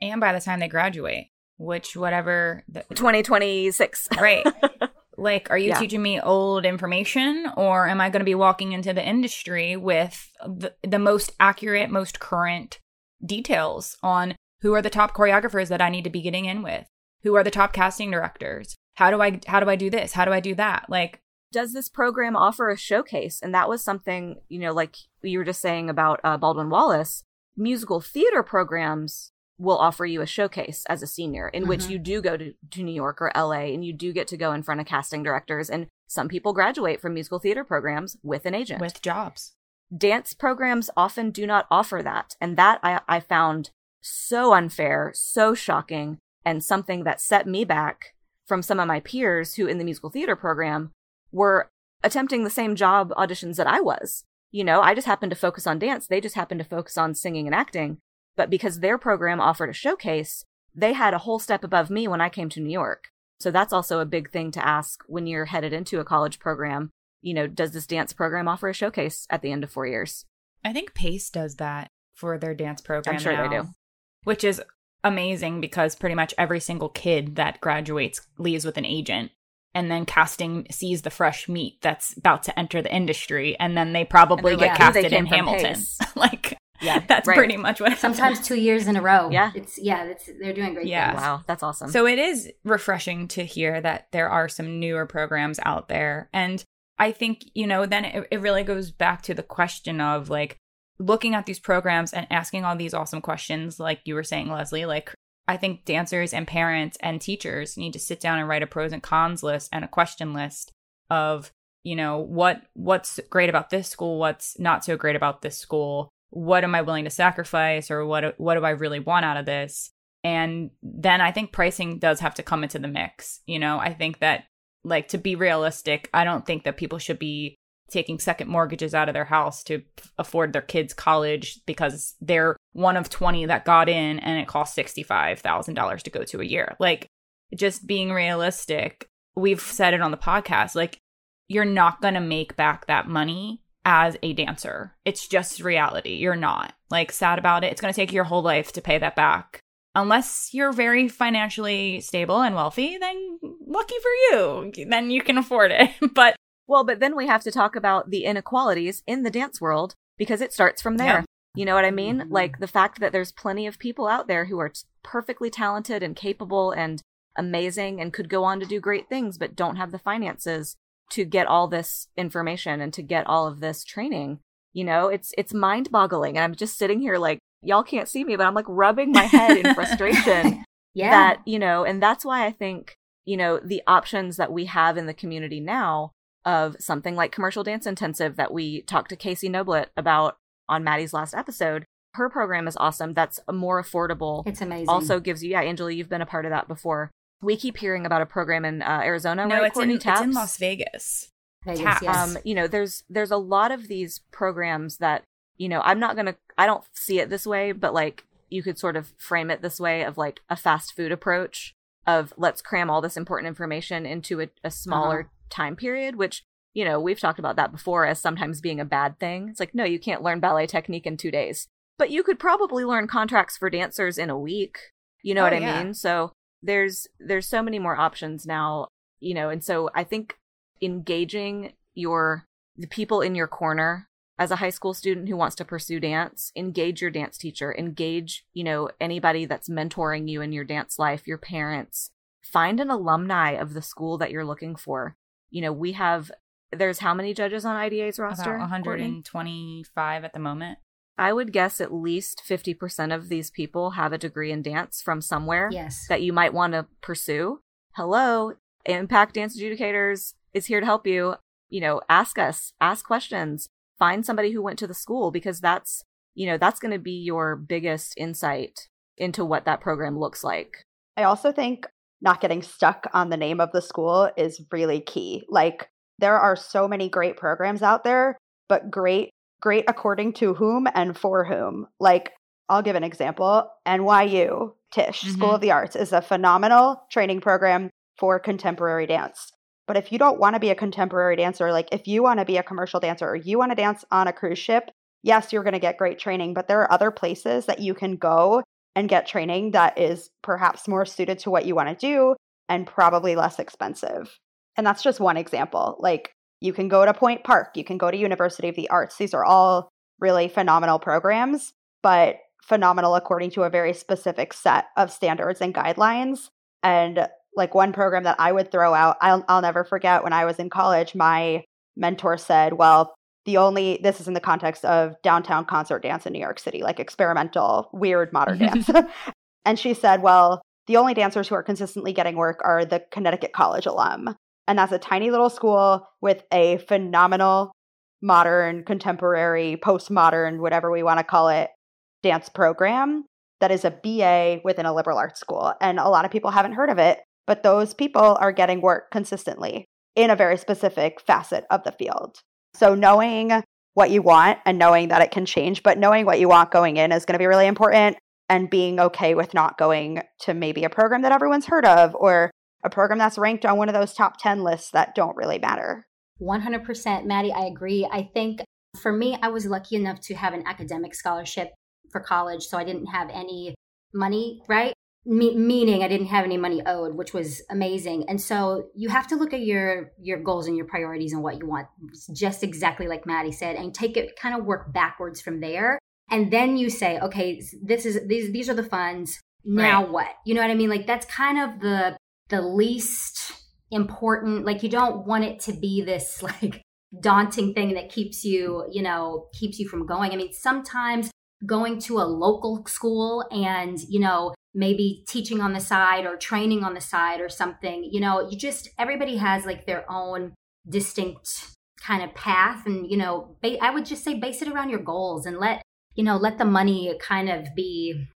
And by the time they graduate, which whatever the, 2026. Right. *laughs* like are you yeah. teaching me old information or am I going to be walking into the industry with the, the most accurate, most current details on who are the top choreographers that I need to be getting in with? Who are the top casting directors? How do I how do I do this? How do I do that? Like does this program offer a showcase? And that was something, you know, like you were just saying about uh, Baldwin Wallace. Musical theater programs will offer you a showcase as a senior in mm-hmm. which you do go to, to New York or LA and you do get to go in front of casting directors. And some people graduate from musical theater programs with an agent. With jobs. Dance programs often do not offer that. And that I, I found so unfair, so shocking, and something that set me back from some of my peers who in the musical theater program were attempting the same job auditions that I was. You know, I just happened to focus on dance, they just happened to focus on singing and acting. But because their program offered a showcase, they had a whole step above me when I came to New York. So that's also a big thing to ask when you're headed into a college program. You know, does this dance program offer a showcase at the end of four years? I think Pace does that for their dance program. I'm sure now. they do which is amazing because pretty much every single kid that graduates leaves with an agent and then casting sees the fresh meat that's about to enter the industry and then they probably get like, casted in hamilton. *laughs* Like yeah. that's right. pretty much what sometimes two years in a row. Yeah. It's yeah it's they're doing great yeah. things. wow that's awesome. So it is refreshing to hear that there are some newer programs out there. And i think you know then it, it really goes back to the question of like looking at these programs and asking all these awesome questions, like you were saying, Leslie, like I think dancers and parents and teachers need to sit down and write a pros and cons list and a question list of, you know, what what's great about this school, what's not so great about this school, what am I willing to sacrifice or what what do I really want out of this? And then I think pricing does have to come into the mix. You know, I think that like to be realistic, I don't think that people should be taking second mortgages out of their house to afford their kids college because they're one of 20 that got in and it costs $65,000 to go to a year. Like just being realistic, we've said it on the podcast, like you're not going to make back that money as a dancer. It's just reality. You're not. Like sad about it. It's going to take your whole life to pay that back. Unless you're very financially stable and wealthy, then lucky for you. Then you can afford it. *laughs* but well, but then we have to talk about the inequalities in the dance world because it starts from there. Yeah. You know what I mean? Mm-hmm. Like the fact that there's plenty of people out there who are t- perfectly talented and capable and amazing and could go on to do great things, but don't have the finances to get all this information and to get all of this training. You know, it's it's mind boggling. And I'm just sitting here like, y'all can't see me, but I'm like rubbing my head in frustration. *laughs* yeah. That, you know, and that's why I think, you know, the options that we have in the community now of something like commercial dance intensive that we talked to Casey Noblet about on Maddie's last episode. Her program is awesome. That's more affordable. It's amazing. Also gives you, yeah, Angela, you've been a part of that before. We keep hearing about a program in uh, Arizona. No, right, it's, in, it's in Las Vegas. Vegas yes. Um, you know, there's there's a lot of these programs that you know I'm not gonna I don't see it this way, but like you could sort of frame it this way of like a fast food approach of let's cram all this important information into a, a smaller uh-huh time period, which, you know, we've talked about that before as sometimes being a bad thing. It's like, no, you can't learn ballet technique in two days. But you could probably learn contracts for dancers in a week. You know oh, what I yeah. mean? So there's there's so many more options now, you know, and so I think engaging your the people in your corner as a high school student who wants to pursue dance, engage your dance teacher, engage, you know, anybody that's mentoring you in your dance life, your parents. Find an alumni of the school that you're looking for you know, we have there's how many judges on IDA's roster? About 125 Courtney? at the moment. I would guess at least 50% of these people have a degree in dance from somewhere yes. that you might want to pursue. Hello, Impact Dance Adjudicators is here to help you. You know, ask us, ask questions, find somebody who went to the school because that's, you know, that's going to be your biggest insight into what that program looks like. I also think not getting stuck on the name of the school is really key. Like there are so many great programs out there, but great great according to whom and for whom. Like I'll give an example. NYU Tisch mm-hmm. School of the Arts is a phenomenal training program for contemporary dance. But if you don't want to be a contemporary dancer, like if you want to be a commercial dancer or you want to dance on a cruise ship, yes, you're going to get great training, but there are other places that you can go and get training that is perhaps more suited to what you want to do and probably less expensive. And that's just one example. Like you can go to Point Park, you can go to University of the Arts. These are all really phenomenal programs, but phenomenal according to a very specific set of standards and guidelines. And like one program that I would throw out, I'll, I'll never forget when I was in college, my mentor said, Well, the only this is in the context of downtown concert dance in New York City, like experimental, weird modern *laughs* dance. *laughs* and she said, Well, the only dancers who are consistently getting work are the Connecticut College alum. And that's a tiny little school with a phenomenal modern, contemporary, postmodern, whatever we want to call it, dance program that is a BA within a liberal arts school. And a lot of people haven't heard of it, but those people are getting work consistently in a very specific facet of the field. So knowing what you want and knowing that it can change, but knowing what you want going in is going to be really important and being okay with not going to maybe a program that everyone's heard of or a program that's ranked on one of those top 10 lists that don't really matter. 100% Maddie, I agree. I think for me, I was lucky enough to have an academic scholarship for college, so I didn't have any money, right? Me- meaning I didn't have any money owed, which was amazing. And so you have to look at your your goals and your priorities and what you want, just exactly like Maddie said, and take it kind of work backwards from there. And then you say, okay, this is these these are the funds. Now right. what? You know what I mean? Like that's kind of the the least important. Like you don't want it to be this *laughs* like daunting thing that keeps you, you know, keeps you from going. I mean, sometimes going to a local school and, you know, maybe teaching on the side or training on the side or something. You know, you just, everybody has like their own distinct kind of path. And, you know, ba- I would just say base it around your goals and let, you know, let the money kind of be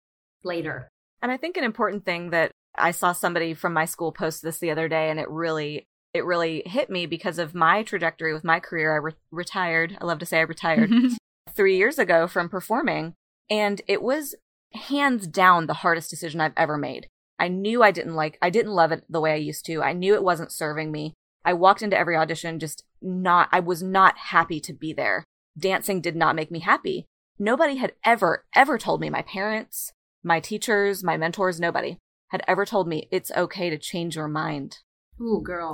later. And I think an important thing that I saw somebody from my school post this the other day and it really it really hit me because of my trajectory with my career. I re- retired. I love to say I retired *laughs* three years ago from performing, and it was hands down the hardest decision I've ever made. I knew I didn't like, I didn't love it the way I used to. I knew it wasn't serving me. I walked into every audition just not, I was not happy to be there. Dancing did not make me happy. Nobody had ever, ever told me, my parents, my teachers, my mentors, nobody had ever told me it's okay to change your mind. Ooh, girl.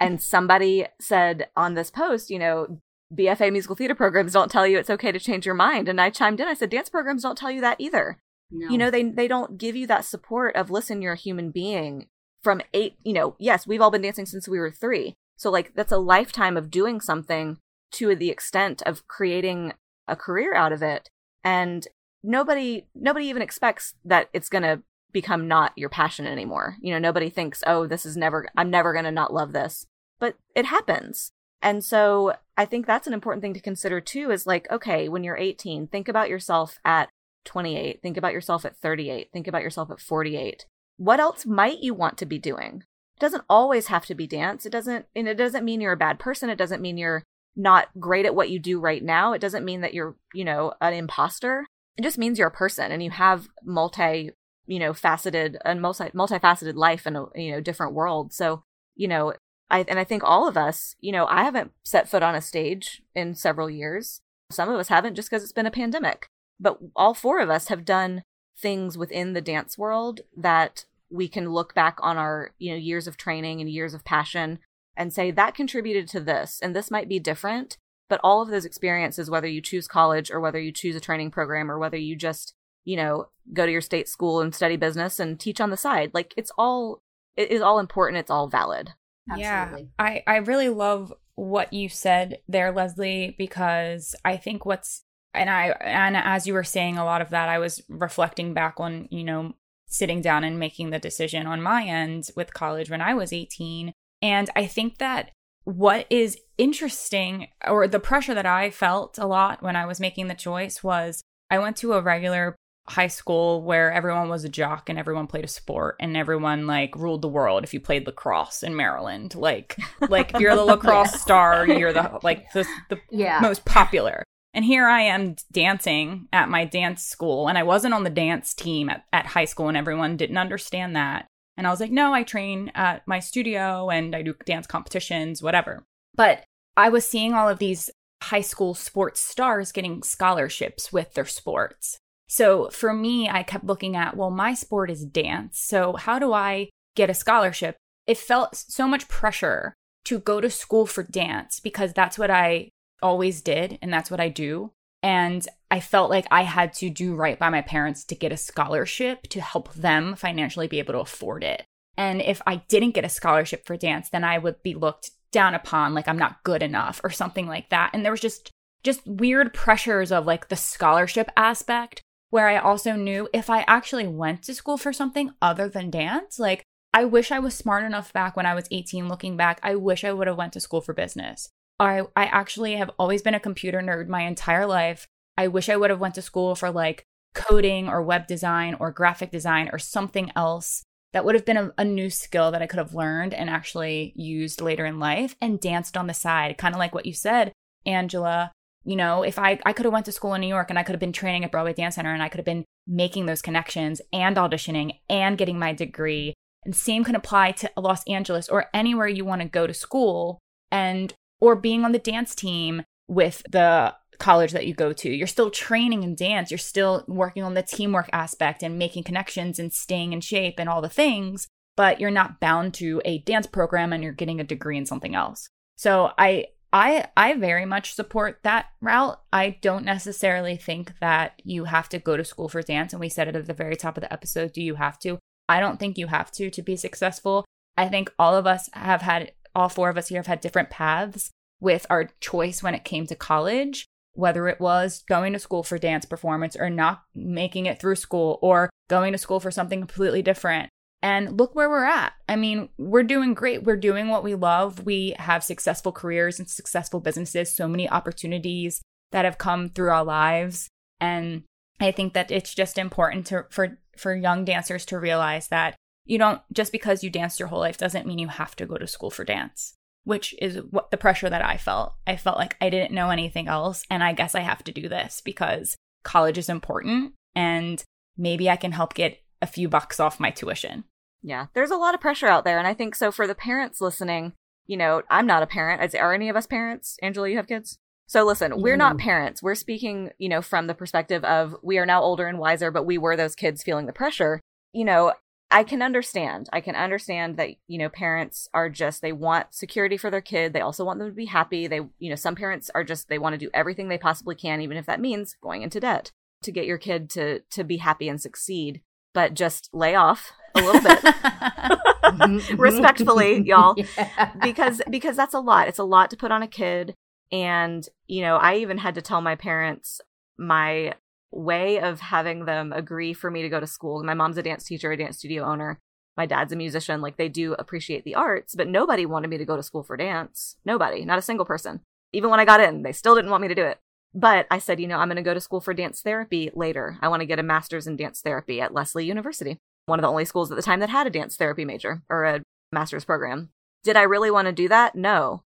and somebody said on this post, you know, BFA musical theater programs don't tell you it's okay to change your mind. And I chimed in, I said, dance programs don't tell you that either. No. You know, they they don't give you that support of listen, you're a human being. From eight, you know, yes, we've all been dancing since we were three. So like that's a lifetime of doing something to the extent of creating a career out of it. And nobody nobody even expects that it's gonna become not your passion anymore. You know, nobody thinks, oh, this is never I'm never gonna not love this. But it happens. And so I think that's an important thing to consider too is like, okay, when you're 18, think about yourself at 28. Think about yourself at 38. Think about yourself at 48. What else might you want to be doing? It doesn't always have to be dance. It doesn't and it doesn't mean you're a bad person. It doesn't mean you're not great at what you do right now. It doesn't mean that you're, you know, an imposter. It just means you're a person and you have multi, you know, faceted and multi multifaceted life in a, you know, different world. So, you know, I and I think all of us, you know, I haven't set foot on a stage in several years. Some of us haven't just because it's been a pandemic. But all four of us have done things within the dance world that we can look back on our you know years of training and years of passion and say that contributed to this and this might be different. But all of those experiences whether you choose college or whether you choose a training program or whether you just you know go to your state school and study business and teach on the side like it's all it is all important it's all valid Absolutely. yeah i i really love what you said there leslie because i think what's and I and as you were saying a lot of that, I was reflecting back on, you know, sitting down and making the decision on my end with college when I was 18. And I think that what is interesting or the pressure that I felt a lot when I was making the choice was I went to a regular high school where everyone was a jock and everyone played a sport and everyone like ruled the world if you played lacrosse in Maryland like *laughs* like if you're the lacrosse star you're the like the, the yeah. most popular and here I am dancing at my dance school, and I wasn't on the dance team at, at high school, and everyone didn't understand that. And I was like, no, I train at my studio and I do dance competitions, whatever. But I was seeing all of these high school sports stars getting scholarships with their sports. So for me, I kept looking at, well, my sport is dance. So how do I get a scholarship? It felt so much pressure to go to school for dance because that's what I always did, and that's what I do. And I felt like I had to do right by my parents to get a scholarship to help them financially be able to afford it. And if I didn't get a scholarship for dance, then I would be looked down upon like I'm not good enough or something like that. And there was just just weird pressures of like the scholarship aspect where I also knew if I actually went to school for something other than dance, like I wish I was smart enough back when I was 18 looking back, I wish I would have went to school for business I I actually have always been a computer nerd my entire life. I wish I would have went to school for like coding or web design or graphic design or something else that would have been a, a, new skill that I could have learned and actually used later in life and danced on the side, kind of like what you said, Angela. You know, if I I could have went to school in New York and I could have been training at Broadway Dance Center and I could have been making those connections and auditioning and getting my degree. And same can apply to Los Angeles or anywhere you want to go to school. And or being on the dance team with the college that you go to. You're still training in dance. You're still working on the teamwork aspect and making connections and staying in shape and all the things, but you're not bound to a dance program and you're getting a degree in something else. So I I I very much support that route. I don't necessarily think that you have to go to school for dance and we said it at the very top of the episode, do you have to? I don't think you have to to be successful. I think all of us have had all four of us here have had different paths with our choice when it came to college, whether it was going to school for dance performance or not making it through school or going to school for something completely different. And look where we're at. I mean, we're doing great. We're doing what we love. We have successful careers and successful businesses, so many opportunities that have come through our lives. And I think that it's just important to, for for young dancers to realize that you don't just because you danced your whole life doesn't mean you have to go to school for dance which is what the pressure that i felt i felt like i didn't know anything else and i guess i have to do this because college is important and maybe i can help get a few bucks off my tuition yeah there's a lot of pressure out there and i think so for the parents listening you know i'm not a parent are any of us parents angela you have kids so listen, we're not parents. We're speaking, you know, from the perspective of we are now older and wiser, but we were those kids feeling the pressure. You know, I can understand. I can understand that, you know, parents are just, they want security for their kid. They also want them to be happy. They, you know, some parents are just, they want to do everything they possibly can, even if that means going into debt to get your kid to, to be happy and succeed. But just lay off a little bit *laughs* mm-hmm, mm-hmm. respectfully, y'all, *laughs* yeah. because, because that's a lot. It's a lot to put on a kid. And, you know, I even had to tell my parents my way of having them agree for me to go to school. My mom's a dance teacher, a dance studio owner. My dad's a musician. Like they do appreciate the arts, but nobody wanted me to go to school for dance. Nobody, not a single person. Even when I got in, they still didn't want me to do it. But I said, you know, I'm going to go to school for dance therapy later. I want to get a master's in dance therapy at Lesley University, one of the only schools at the time that had a dance therapy major or a master's program. Did I really want to do that? No.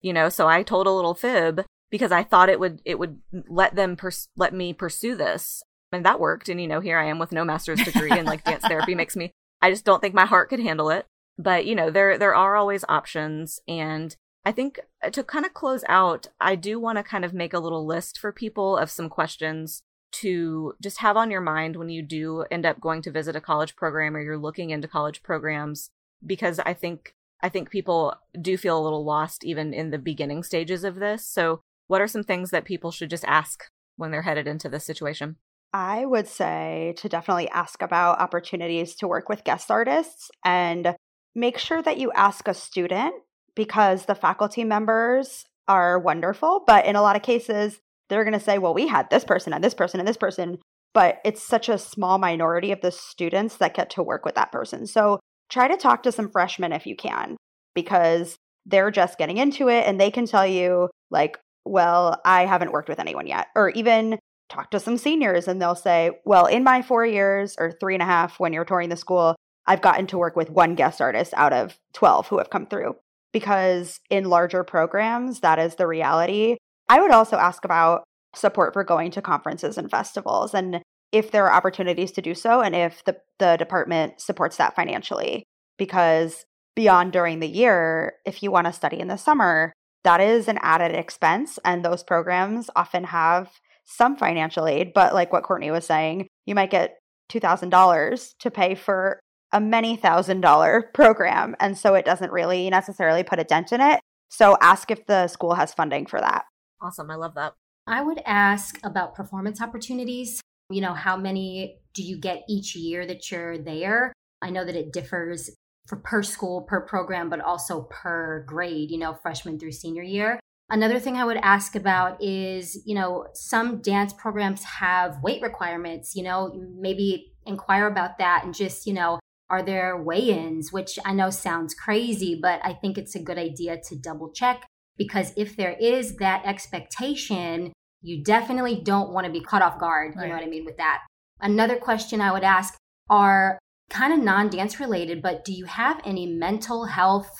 You know, so I told a little fib because I thought it would it would let them pers- let me pursue this, and that worked. And you know, here I am with no master's degree, and like dance therapy makes me. I just don't think my heart could handle it. But you know, there there are always options, and I think to kind of close out, I do want to kind of make a little list for people of some questions to just have on your mind when you do end up going to visit a college program or you're looking into college programs because I think I think people do feel a little lost even in the beginning stages of this. So what are some things that people should just ask when they're headed into this situation? I would say to definitely ask about opportunities to work with guest artists and make sure that you ask a student because the faculty members are wonderful, but in a lot of cases, they're going to say, well, we had this person and this person and this person, but it's such a small minority of the students that get to work with that person. So try to talk to some freshmen if you can, because they're just getting into it and they can tell you, like, well, I haven't worked with anyone yet. Or even talk to some seniors and they'll say, well, in my four years or three and a half when you're touring the school, I've gotten to work with one guest artist out of 12 who have come through. Because in larger programs, that is the reality. I would also ask about support for going to conferences and festivals and if there are opportunities to do so and if the, the department supports that financially. Because beyond during the year, if you want to study in the summer, that is an added expense. And those programs often have some financial aid. But like what Courtney was saying, you might get $2,000 to pay for a many thousand dollar program. And so it doesn't really necessarily put a dent in it. So ask if the school has funding for that. Awesome. I love that. I would ask about performance opportunities. You know, how many do you get each year that you're there? I know that it differs for per school, per program, but also per grade, you know, freshman through senior year. Another thing I would ask about is, you know, some dance programs have weight requirements, you know, maybe inquire about that and just, you know, are there weigh ins, which I know sounds crazy, but I think it's a good idea to double check because if there is that expectation, you definitely don't want to be caught off guard. Right. You know what I mean with that. Another question I would ask are kind of non dance related, but do you have any mental health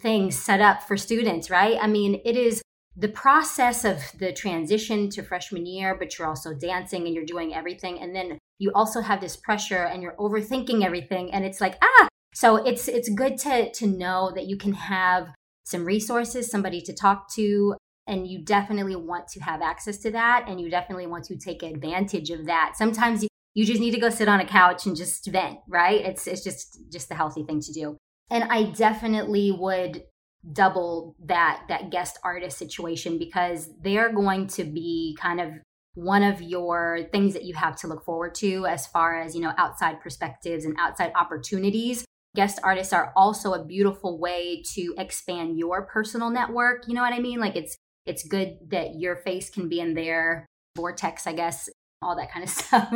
things set up for students, right? I mean, it is the process of the transition to freshman year, but you're also dancing and you're doing everything. And then you also have this pressure and you're overthinking everything. And it's like, ah, so it's it's good to to know that you can have some resources, somebody to talk to, and you definitely want to have access to that and you definitely want to take advantage of that. Sometimes you just need to go sit on a couch and just vent right? It's it's just just the healthy thing to do. And i definitely would double that that guest artist situation because they're going to be kind of one of your things that you have to look forward to as far as you know outside perspectives and outside opportunities guest artists are also a beautiful way to expand your personal network you know what i mean like it's it's good that your face can be in their vortex i guess all that kind of *laughs* stuff.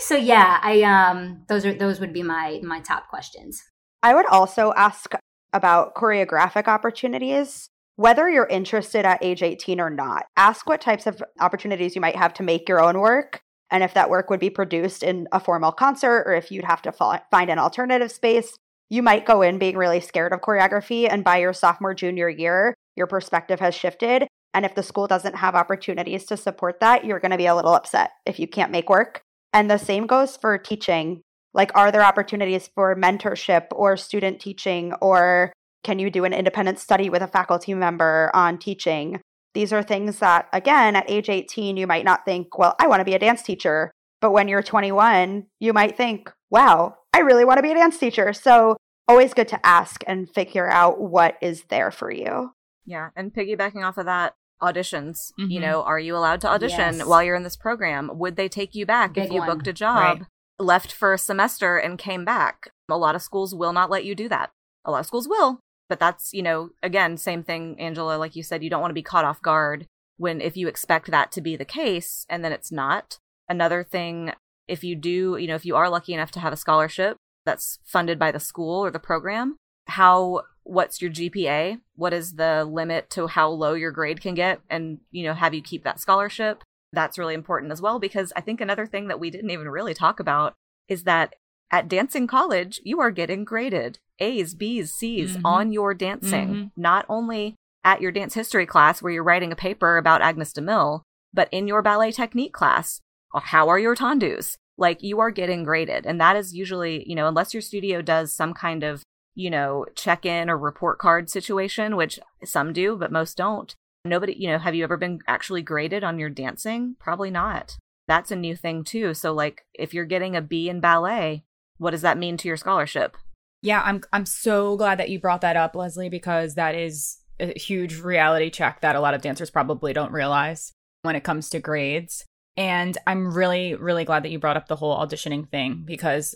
so yeah, I um those are those would be my my top questions. I would also ask about choreographic opportunities. Whether you're interested at age 18 or not, ask what types of opportunities you might have to make your own work and if that work would be produced in a formal concert or if you'd have to find an alternative space. You might go in being really scared of choreography, and by your sophomore, junior year, your perspective has shifted. And if the school doesn't have opportunities to support that, you're going to be a little upset if you can't make work. And the same goes for teaching. Like, are there opportunities for mentorship or student teaching? Or can you do an independent study with a faculty member on teaching? These are things that, again, at age 18, you might not think, well, I want to be a dance teacher. But when you're 21, you might think, wow, I really want to be a dance teacher. So, always good to ask and figure out what is there for you. Yeah. And piggybacking off of that, auditions. Mm-hmm. You know, are you allowed to audition yes. while you're in this program? Would they take you back Big if you one. booked a job, right. left for a semester, and came back? A lot of schools will not let you do that. A lot of schools will, but that's, you know, again, same thing, Angela, like you said, you don't want to be caught off guard when if you expect that to be the case and then it's not. Another thing, if you do, you know, if you are lucky enough to have a scholarship that's funded by the school or the program, how what's your GPA? What is the limit to how low your grade can get? And, you know, have you keep that scholarship? That's really important as well, because I think another thing that we didn't even really talk about is that at dancing college, you are getting graded A's, B's, C's mm-hmm. on your dancing, mm-hmm. not only at your dance history class where you're writing a paper about Agnes de Mille, but in your ballet technique class. How are your tendus? Like you are getting graded. And that is usually, you know, unless your studio does some kind of you know, check in or report card situation, which some do, but most don't. Nobody, you know, have you ever been actually graded on your dancing? Probably not. That's a new thing too. So like if you're getting a B in ballet, what does that mean to your scholarship? Yeah, I'm I'm so glad that you brought that up, Leslie, because that is a huge reality check that a lot of dancers probably don't realize when it comes to grades. And I'm really, really glad that you brought up the whole auditioning thing because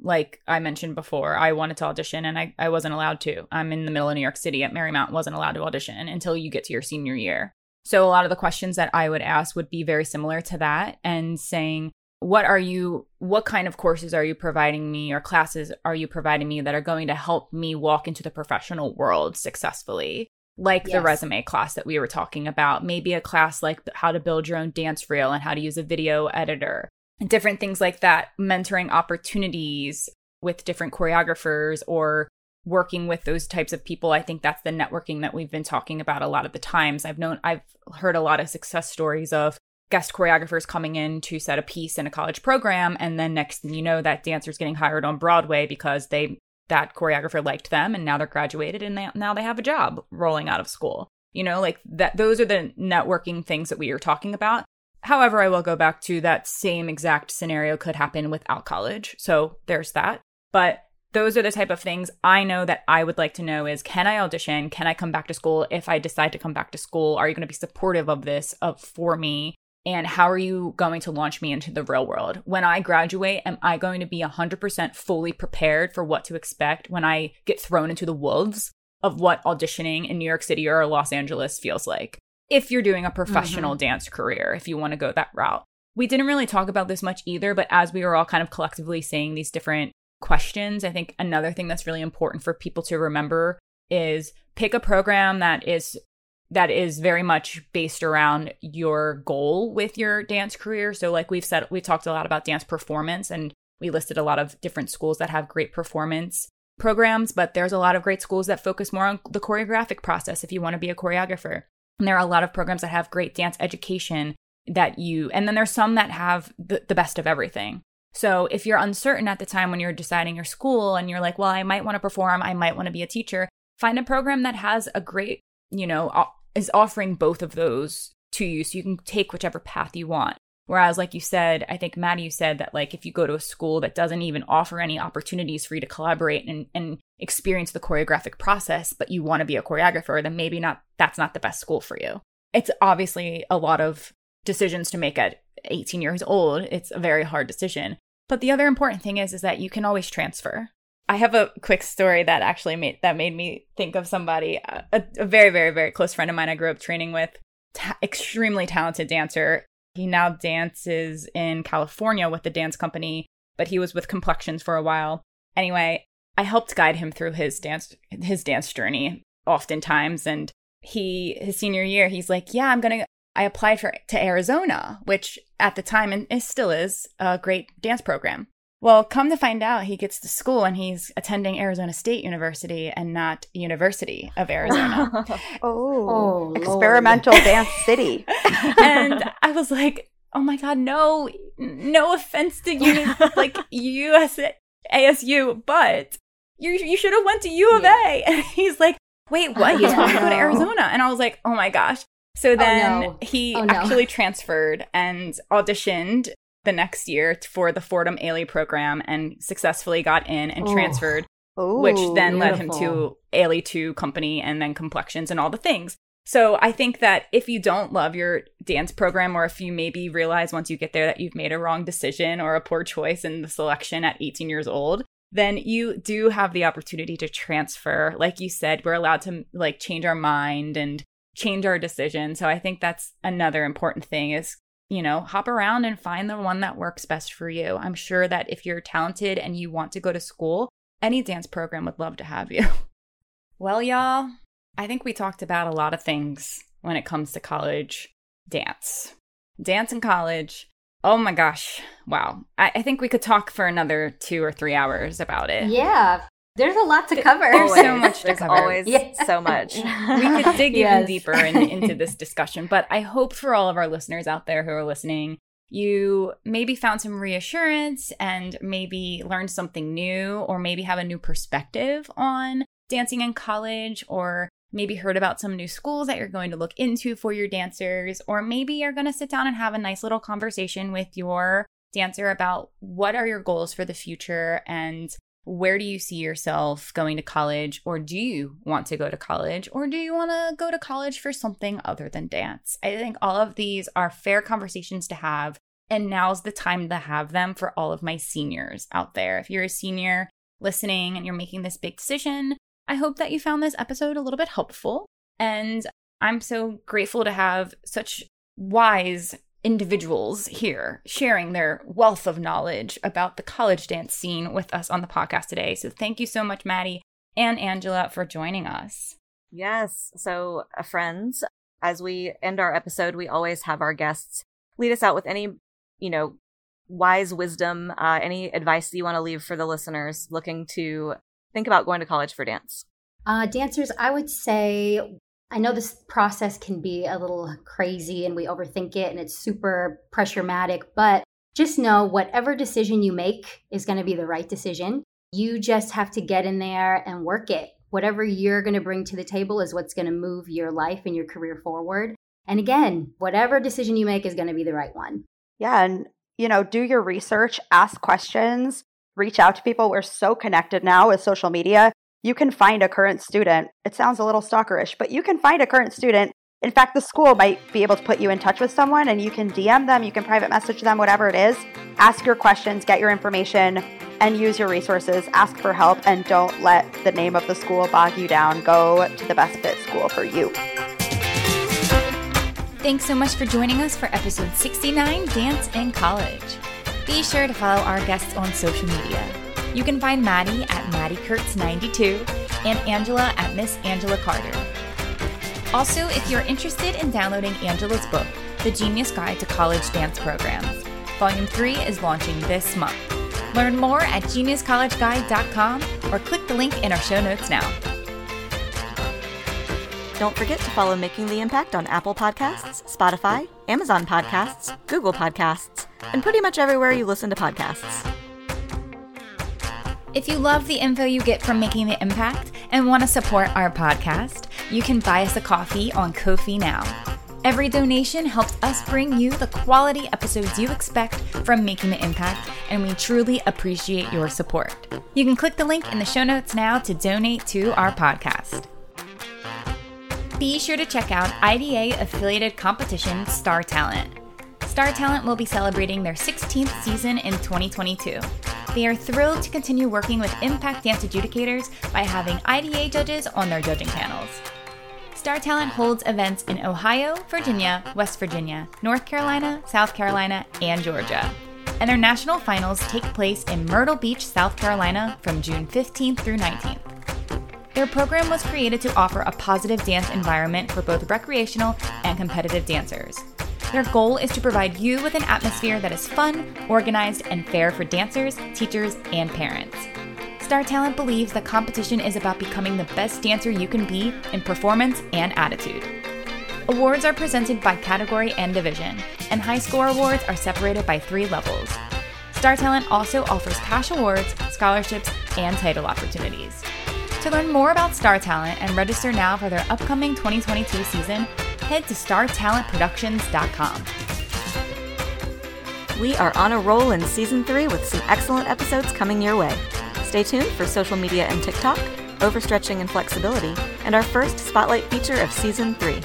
like I mentioned before, I wanted to audition and I, I wasn't allowed to. I'm in the middle of New York City at Marymount, wasn't allowed to audition until you get to your senior year. So a lot of the questions that I would ask would be very similar to that and saying, what are you, what kind of courses are you providing me or classes are you providing me that are going to help me walk into the professional world successfully? Like yes. the resume class that we were talking about, maybe a class like how to build your own dance reel and how to use a video editor different things like that, mentoring opportunities with different choreographers or working with those types of people. I think that's the networking that we've been talking about a lot of the times. I've known I've heard a lot of success stories of guest choreographers coming in to set a piece in a college program and then next thing you know that dancer's getting hired on Broadway because they that choreographer liked them and now they're graduated and they, now they have a job rolling out of school. You know, like that those are the networking things that we are talking about. However, I will go back to that same exact scenario could happen without college. So there's that. But those are the type of things I know that I would like to know is can I audition? Can I come back to school if I decide to come back to school? Are you going to be supportive of this of for me? And how are you going to launch me into the real world? When I graduate, am I going to be 100% fully prepared for what to expect when I get thrown into the wolves of what auditioning in New York City or Los Angeles feels like? if you're doing a professional mm-hmm. dance career, if you want to go that route. We didn't really talk about this much either, but as we were all kind of collectively saying these different questions, I think another thing that's really important for people to remember is pick a program that is that is very much based around your goal with your dance career. So like we've said we talked a lot about dance performance and we listed a lot of different schools that have great performance programs, but there's a lot of great schools that focus more on the choreographic process if you want to be a choreographer. And there are a lot of programs that have great dance education that you, and then there's some that have the, the best of everything. So if you're uncertain at the time when you're deciding your school and you're like, well, I might want to perform, I might want to be a teacher, find a program that has a great, you know, is offering both of those to you so you can take whichever path you want. Whereas, like you said, I think Maddie, you said that like if you go to a school that doesn't even offer any opportunities for you to collaborate and, and experience the choreographic process, but you want to be a choreographer, then maybe not that's not the best school for you. It's obviously a lot of decisions to make at 18 years old. It's a very hard decision. But the other important thing is is that you can always transfer. I have a quick story that actually made that made me think of somebody, uh, a, a very, very, very close friend of mine I grew up training with, extremely talented dancer he now dances in California with the dance company, but he was with Complexions for a while. Anyway, I helped guide him through his dance his dance journey oftentimes and he his senior year he's like, "Yeah, I'm to I applied for to Arizona, which at the time and it still is a great dance program. Well, come to find out, he gets to school and he's attending Arizona State University and not University of Arizona. *laughs* oh, Oh, experimental dance city. *laughs* and I was like, "Oh my god, no! No offense to you, *laughs* like US ASU, but you you should have went to U of A." And he's like, "Wait, what? You Yeah. going to go to Arizona?" And I was like, "Oh my gosh!" So oh, then no. he Oh, no. actually transferred and auditioned the next year for the Fordham Ailey program and successfully got in and Oh. transferred which then led him to beautiful. Ailey 2 company and then complexions and all the things. So I think that if you don't love your dance program or if you maybe realize once you get there that you've made a wrong decision or a poor choice in the selection at 18 years old, then you do have the opportunity to transfer. Like you said, we're allowed to like change our mind and change our decision. So I think that's another important thing is, you know, hop around and find the one that works best for you. I'm sure that if you're talented and you want to go to school, any dance program would love to have you. *laughs* Well, y'all, I think we talked about a lot of things when it comes to college dance. Dance in college. Oh my gosh. Wow. I, I think we could talk for another two or three hours about it. Yeah, there's a lot to cover. There's *laughs* so much to cover. always Yeah. so much. *laughs* we could dig even deeper in, into this discussion. But I hope for all of our listeners out there who are listening, you maybe found some reassurance and maybe learned something new, or maybe have a new perspective on dancing in college, or maybe heard about some new schools that you're going to look into for your dancers, or maybe you're going to sit down and have a nice little conversation with your dancer about what are your goals for the future and where do you see yourself going to college or do you want to go to college or do you want to go to college for something other than dance? I think all of these are fair conversations to have and now's the time to have them for all of my seniors out there. If you're a senior listening and you're making this big decision i hope that you found this episode a little bit helpful and i'm so grateful to have such wise individuals here sharing their wealth of knowledge about the college dance scene with us on the podcast today. So thank you so much, Maddie and Angela, for joining us. Yes. So, uh, friends, as we end our episode, we always have our guests lead us out with any, you know, wise wisdom, uh, any advice that you want to leave for the listeners looking to think about going to college for dance. Uh, dancers, I would say, I know this process can be a little crazy and we overthink it and it's super pressurematic, but just know whatever decision you make is going to be the right decision. You just have to get in there and work it. Whatever you're going to bring to the table is what's going to move your life and your career forward. And again, whatever decision you make is going to be the right one. Yeah, and you know, do your research, ask questions, reach out to people. We're so connected now with social media. You can find a current student. It sounds a little stalkerish, but you can find a current student. In fact, the school might be able to put you in touch with someone and you can DM them, you can private message them, whatever it is. Ask your questions, get your information, and use your resources. Ask for help and don't let the name of the school bog you down. Go to the best fit school for you. Thanks so much for joining us for episode 69 Dance in College. Be sure to follow our guests on social media. You can find Maddie at Maddie Kurtz92 and Angela at Miss Angela Carter. Also, if you're interested in downloading Angela's book, The Genius Guide to College Dance Programs, Volume 3 is launching this month. Learn more at geniuscollegeguide.com or click the link in our show notes now. Don't forget to follow Making the Impact on Apple Podcasts, Spotify, Amazon Podcasts, Google Podcasts, and pretty much everywhere you listen to podcasts. If you love the info you get from Making the Impact and want to support our podcast, you can buy us a coffee on Ko-fi now. Every donation helps us bring you the quality episodes you expect from Making the Impact, and we truly appreciate your support. You can click the link in the show notes now to donate to our podcast. Be sure to check out IDA affiliated competition Star Talent. Star Talent will be celebrating their 16th season in 2022. They are thrilled to continue working with Impact Dance adjudicators by having IDA judges on their judging panels. Star Talent holds events in Ohio, Virginia, West Virginia, North Carolina, South Carolina, and Georgia. And their national finals take place in Myrtle Beach, South Carolina from June 15th through 19th. Their program was created to offer a positive dance environment for both recreational and competitive dancers. Their goal is to provide you with an atmosphere that is fun, organized, and fair for dancers, teachers, and parents. Star Talent believes that competition is about becoming the best dancer you can be in performance and attitude. Awards are presented by category and division, and high score awards are separated by three levels. Star Talent also offers cash awards, scholarships, and title opportunities. To learn more about Star Talent and register now for their upcoming 2022 season, head to startalentproductions.com. We are on a roll in season three with some excellent episodes coming your way. Stay tuned for social media and TikTok, overstretching and flexibility, and our first spotlight feature of season three.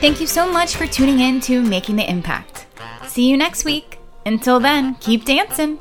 Thank you so much for tuning in to Making the Impact. See you next week. Until then, keep dancing.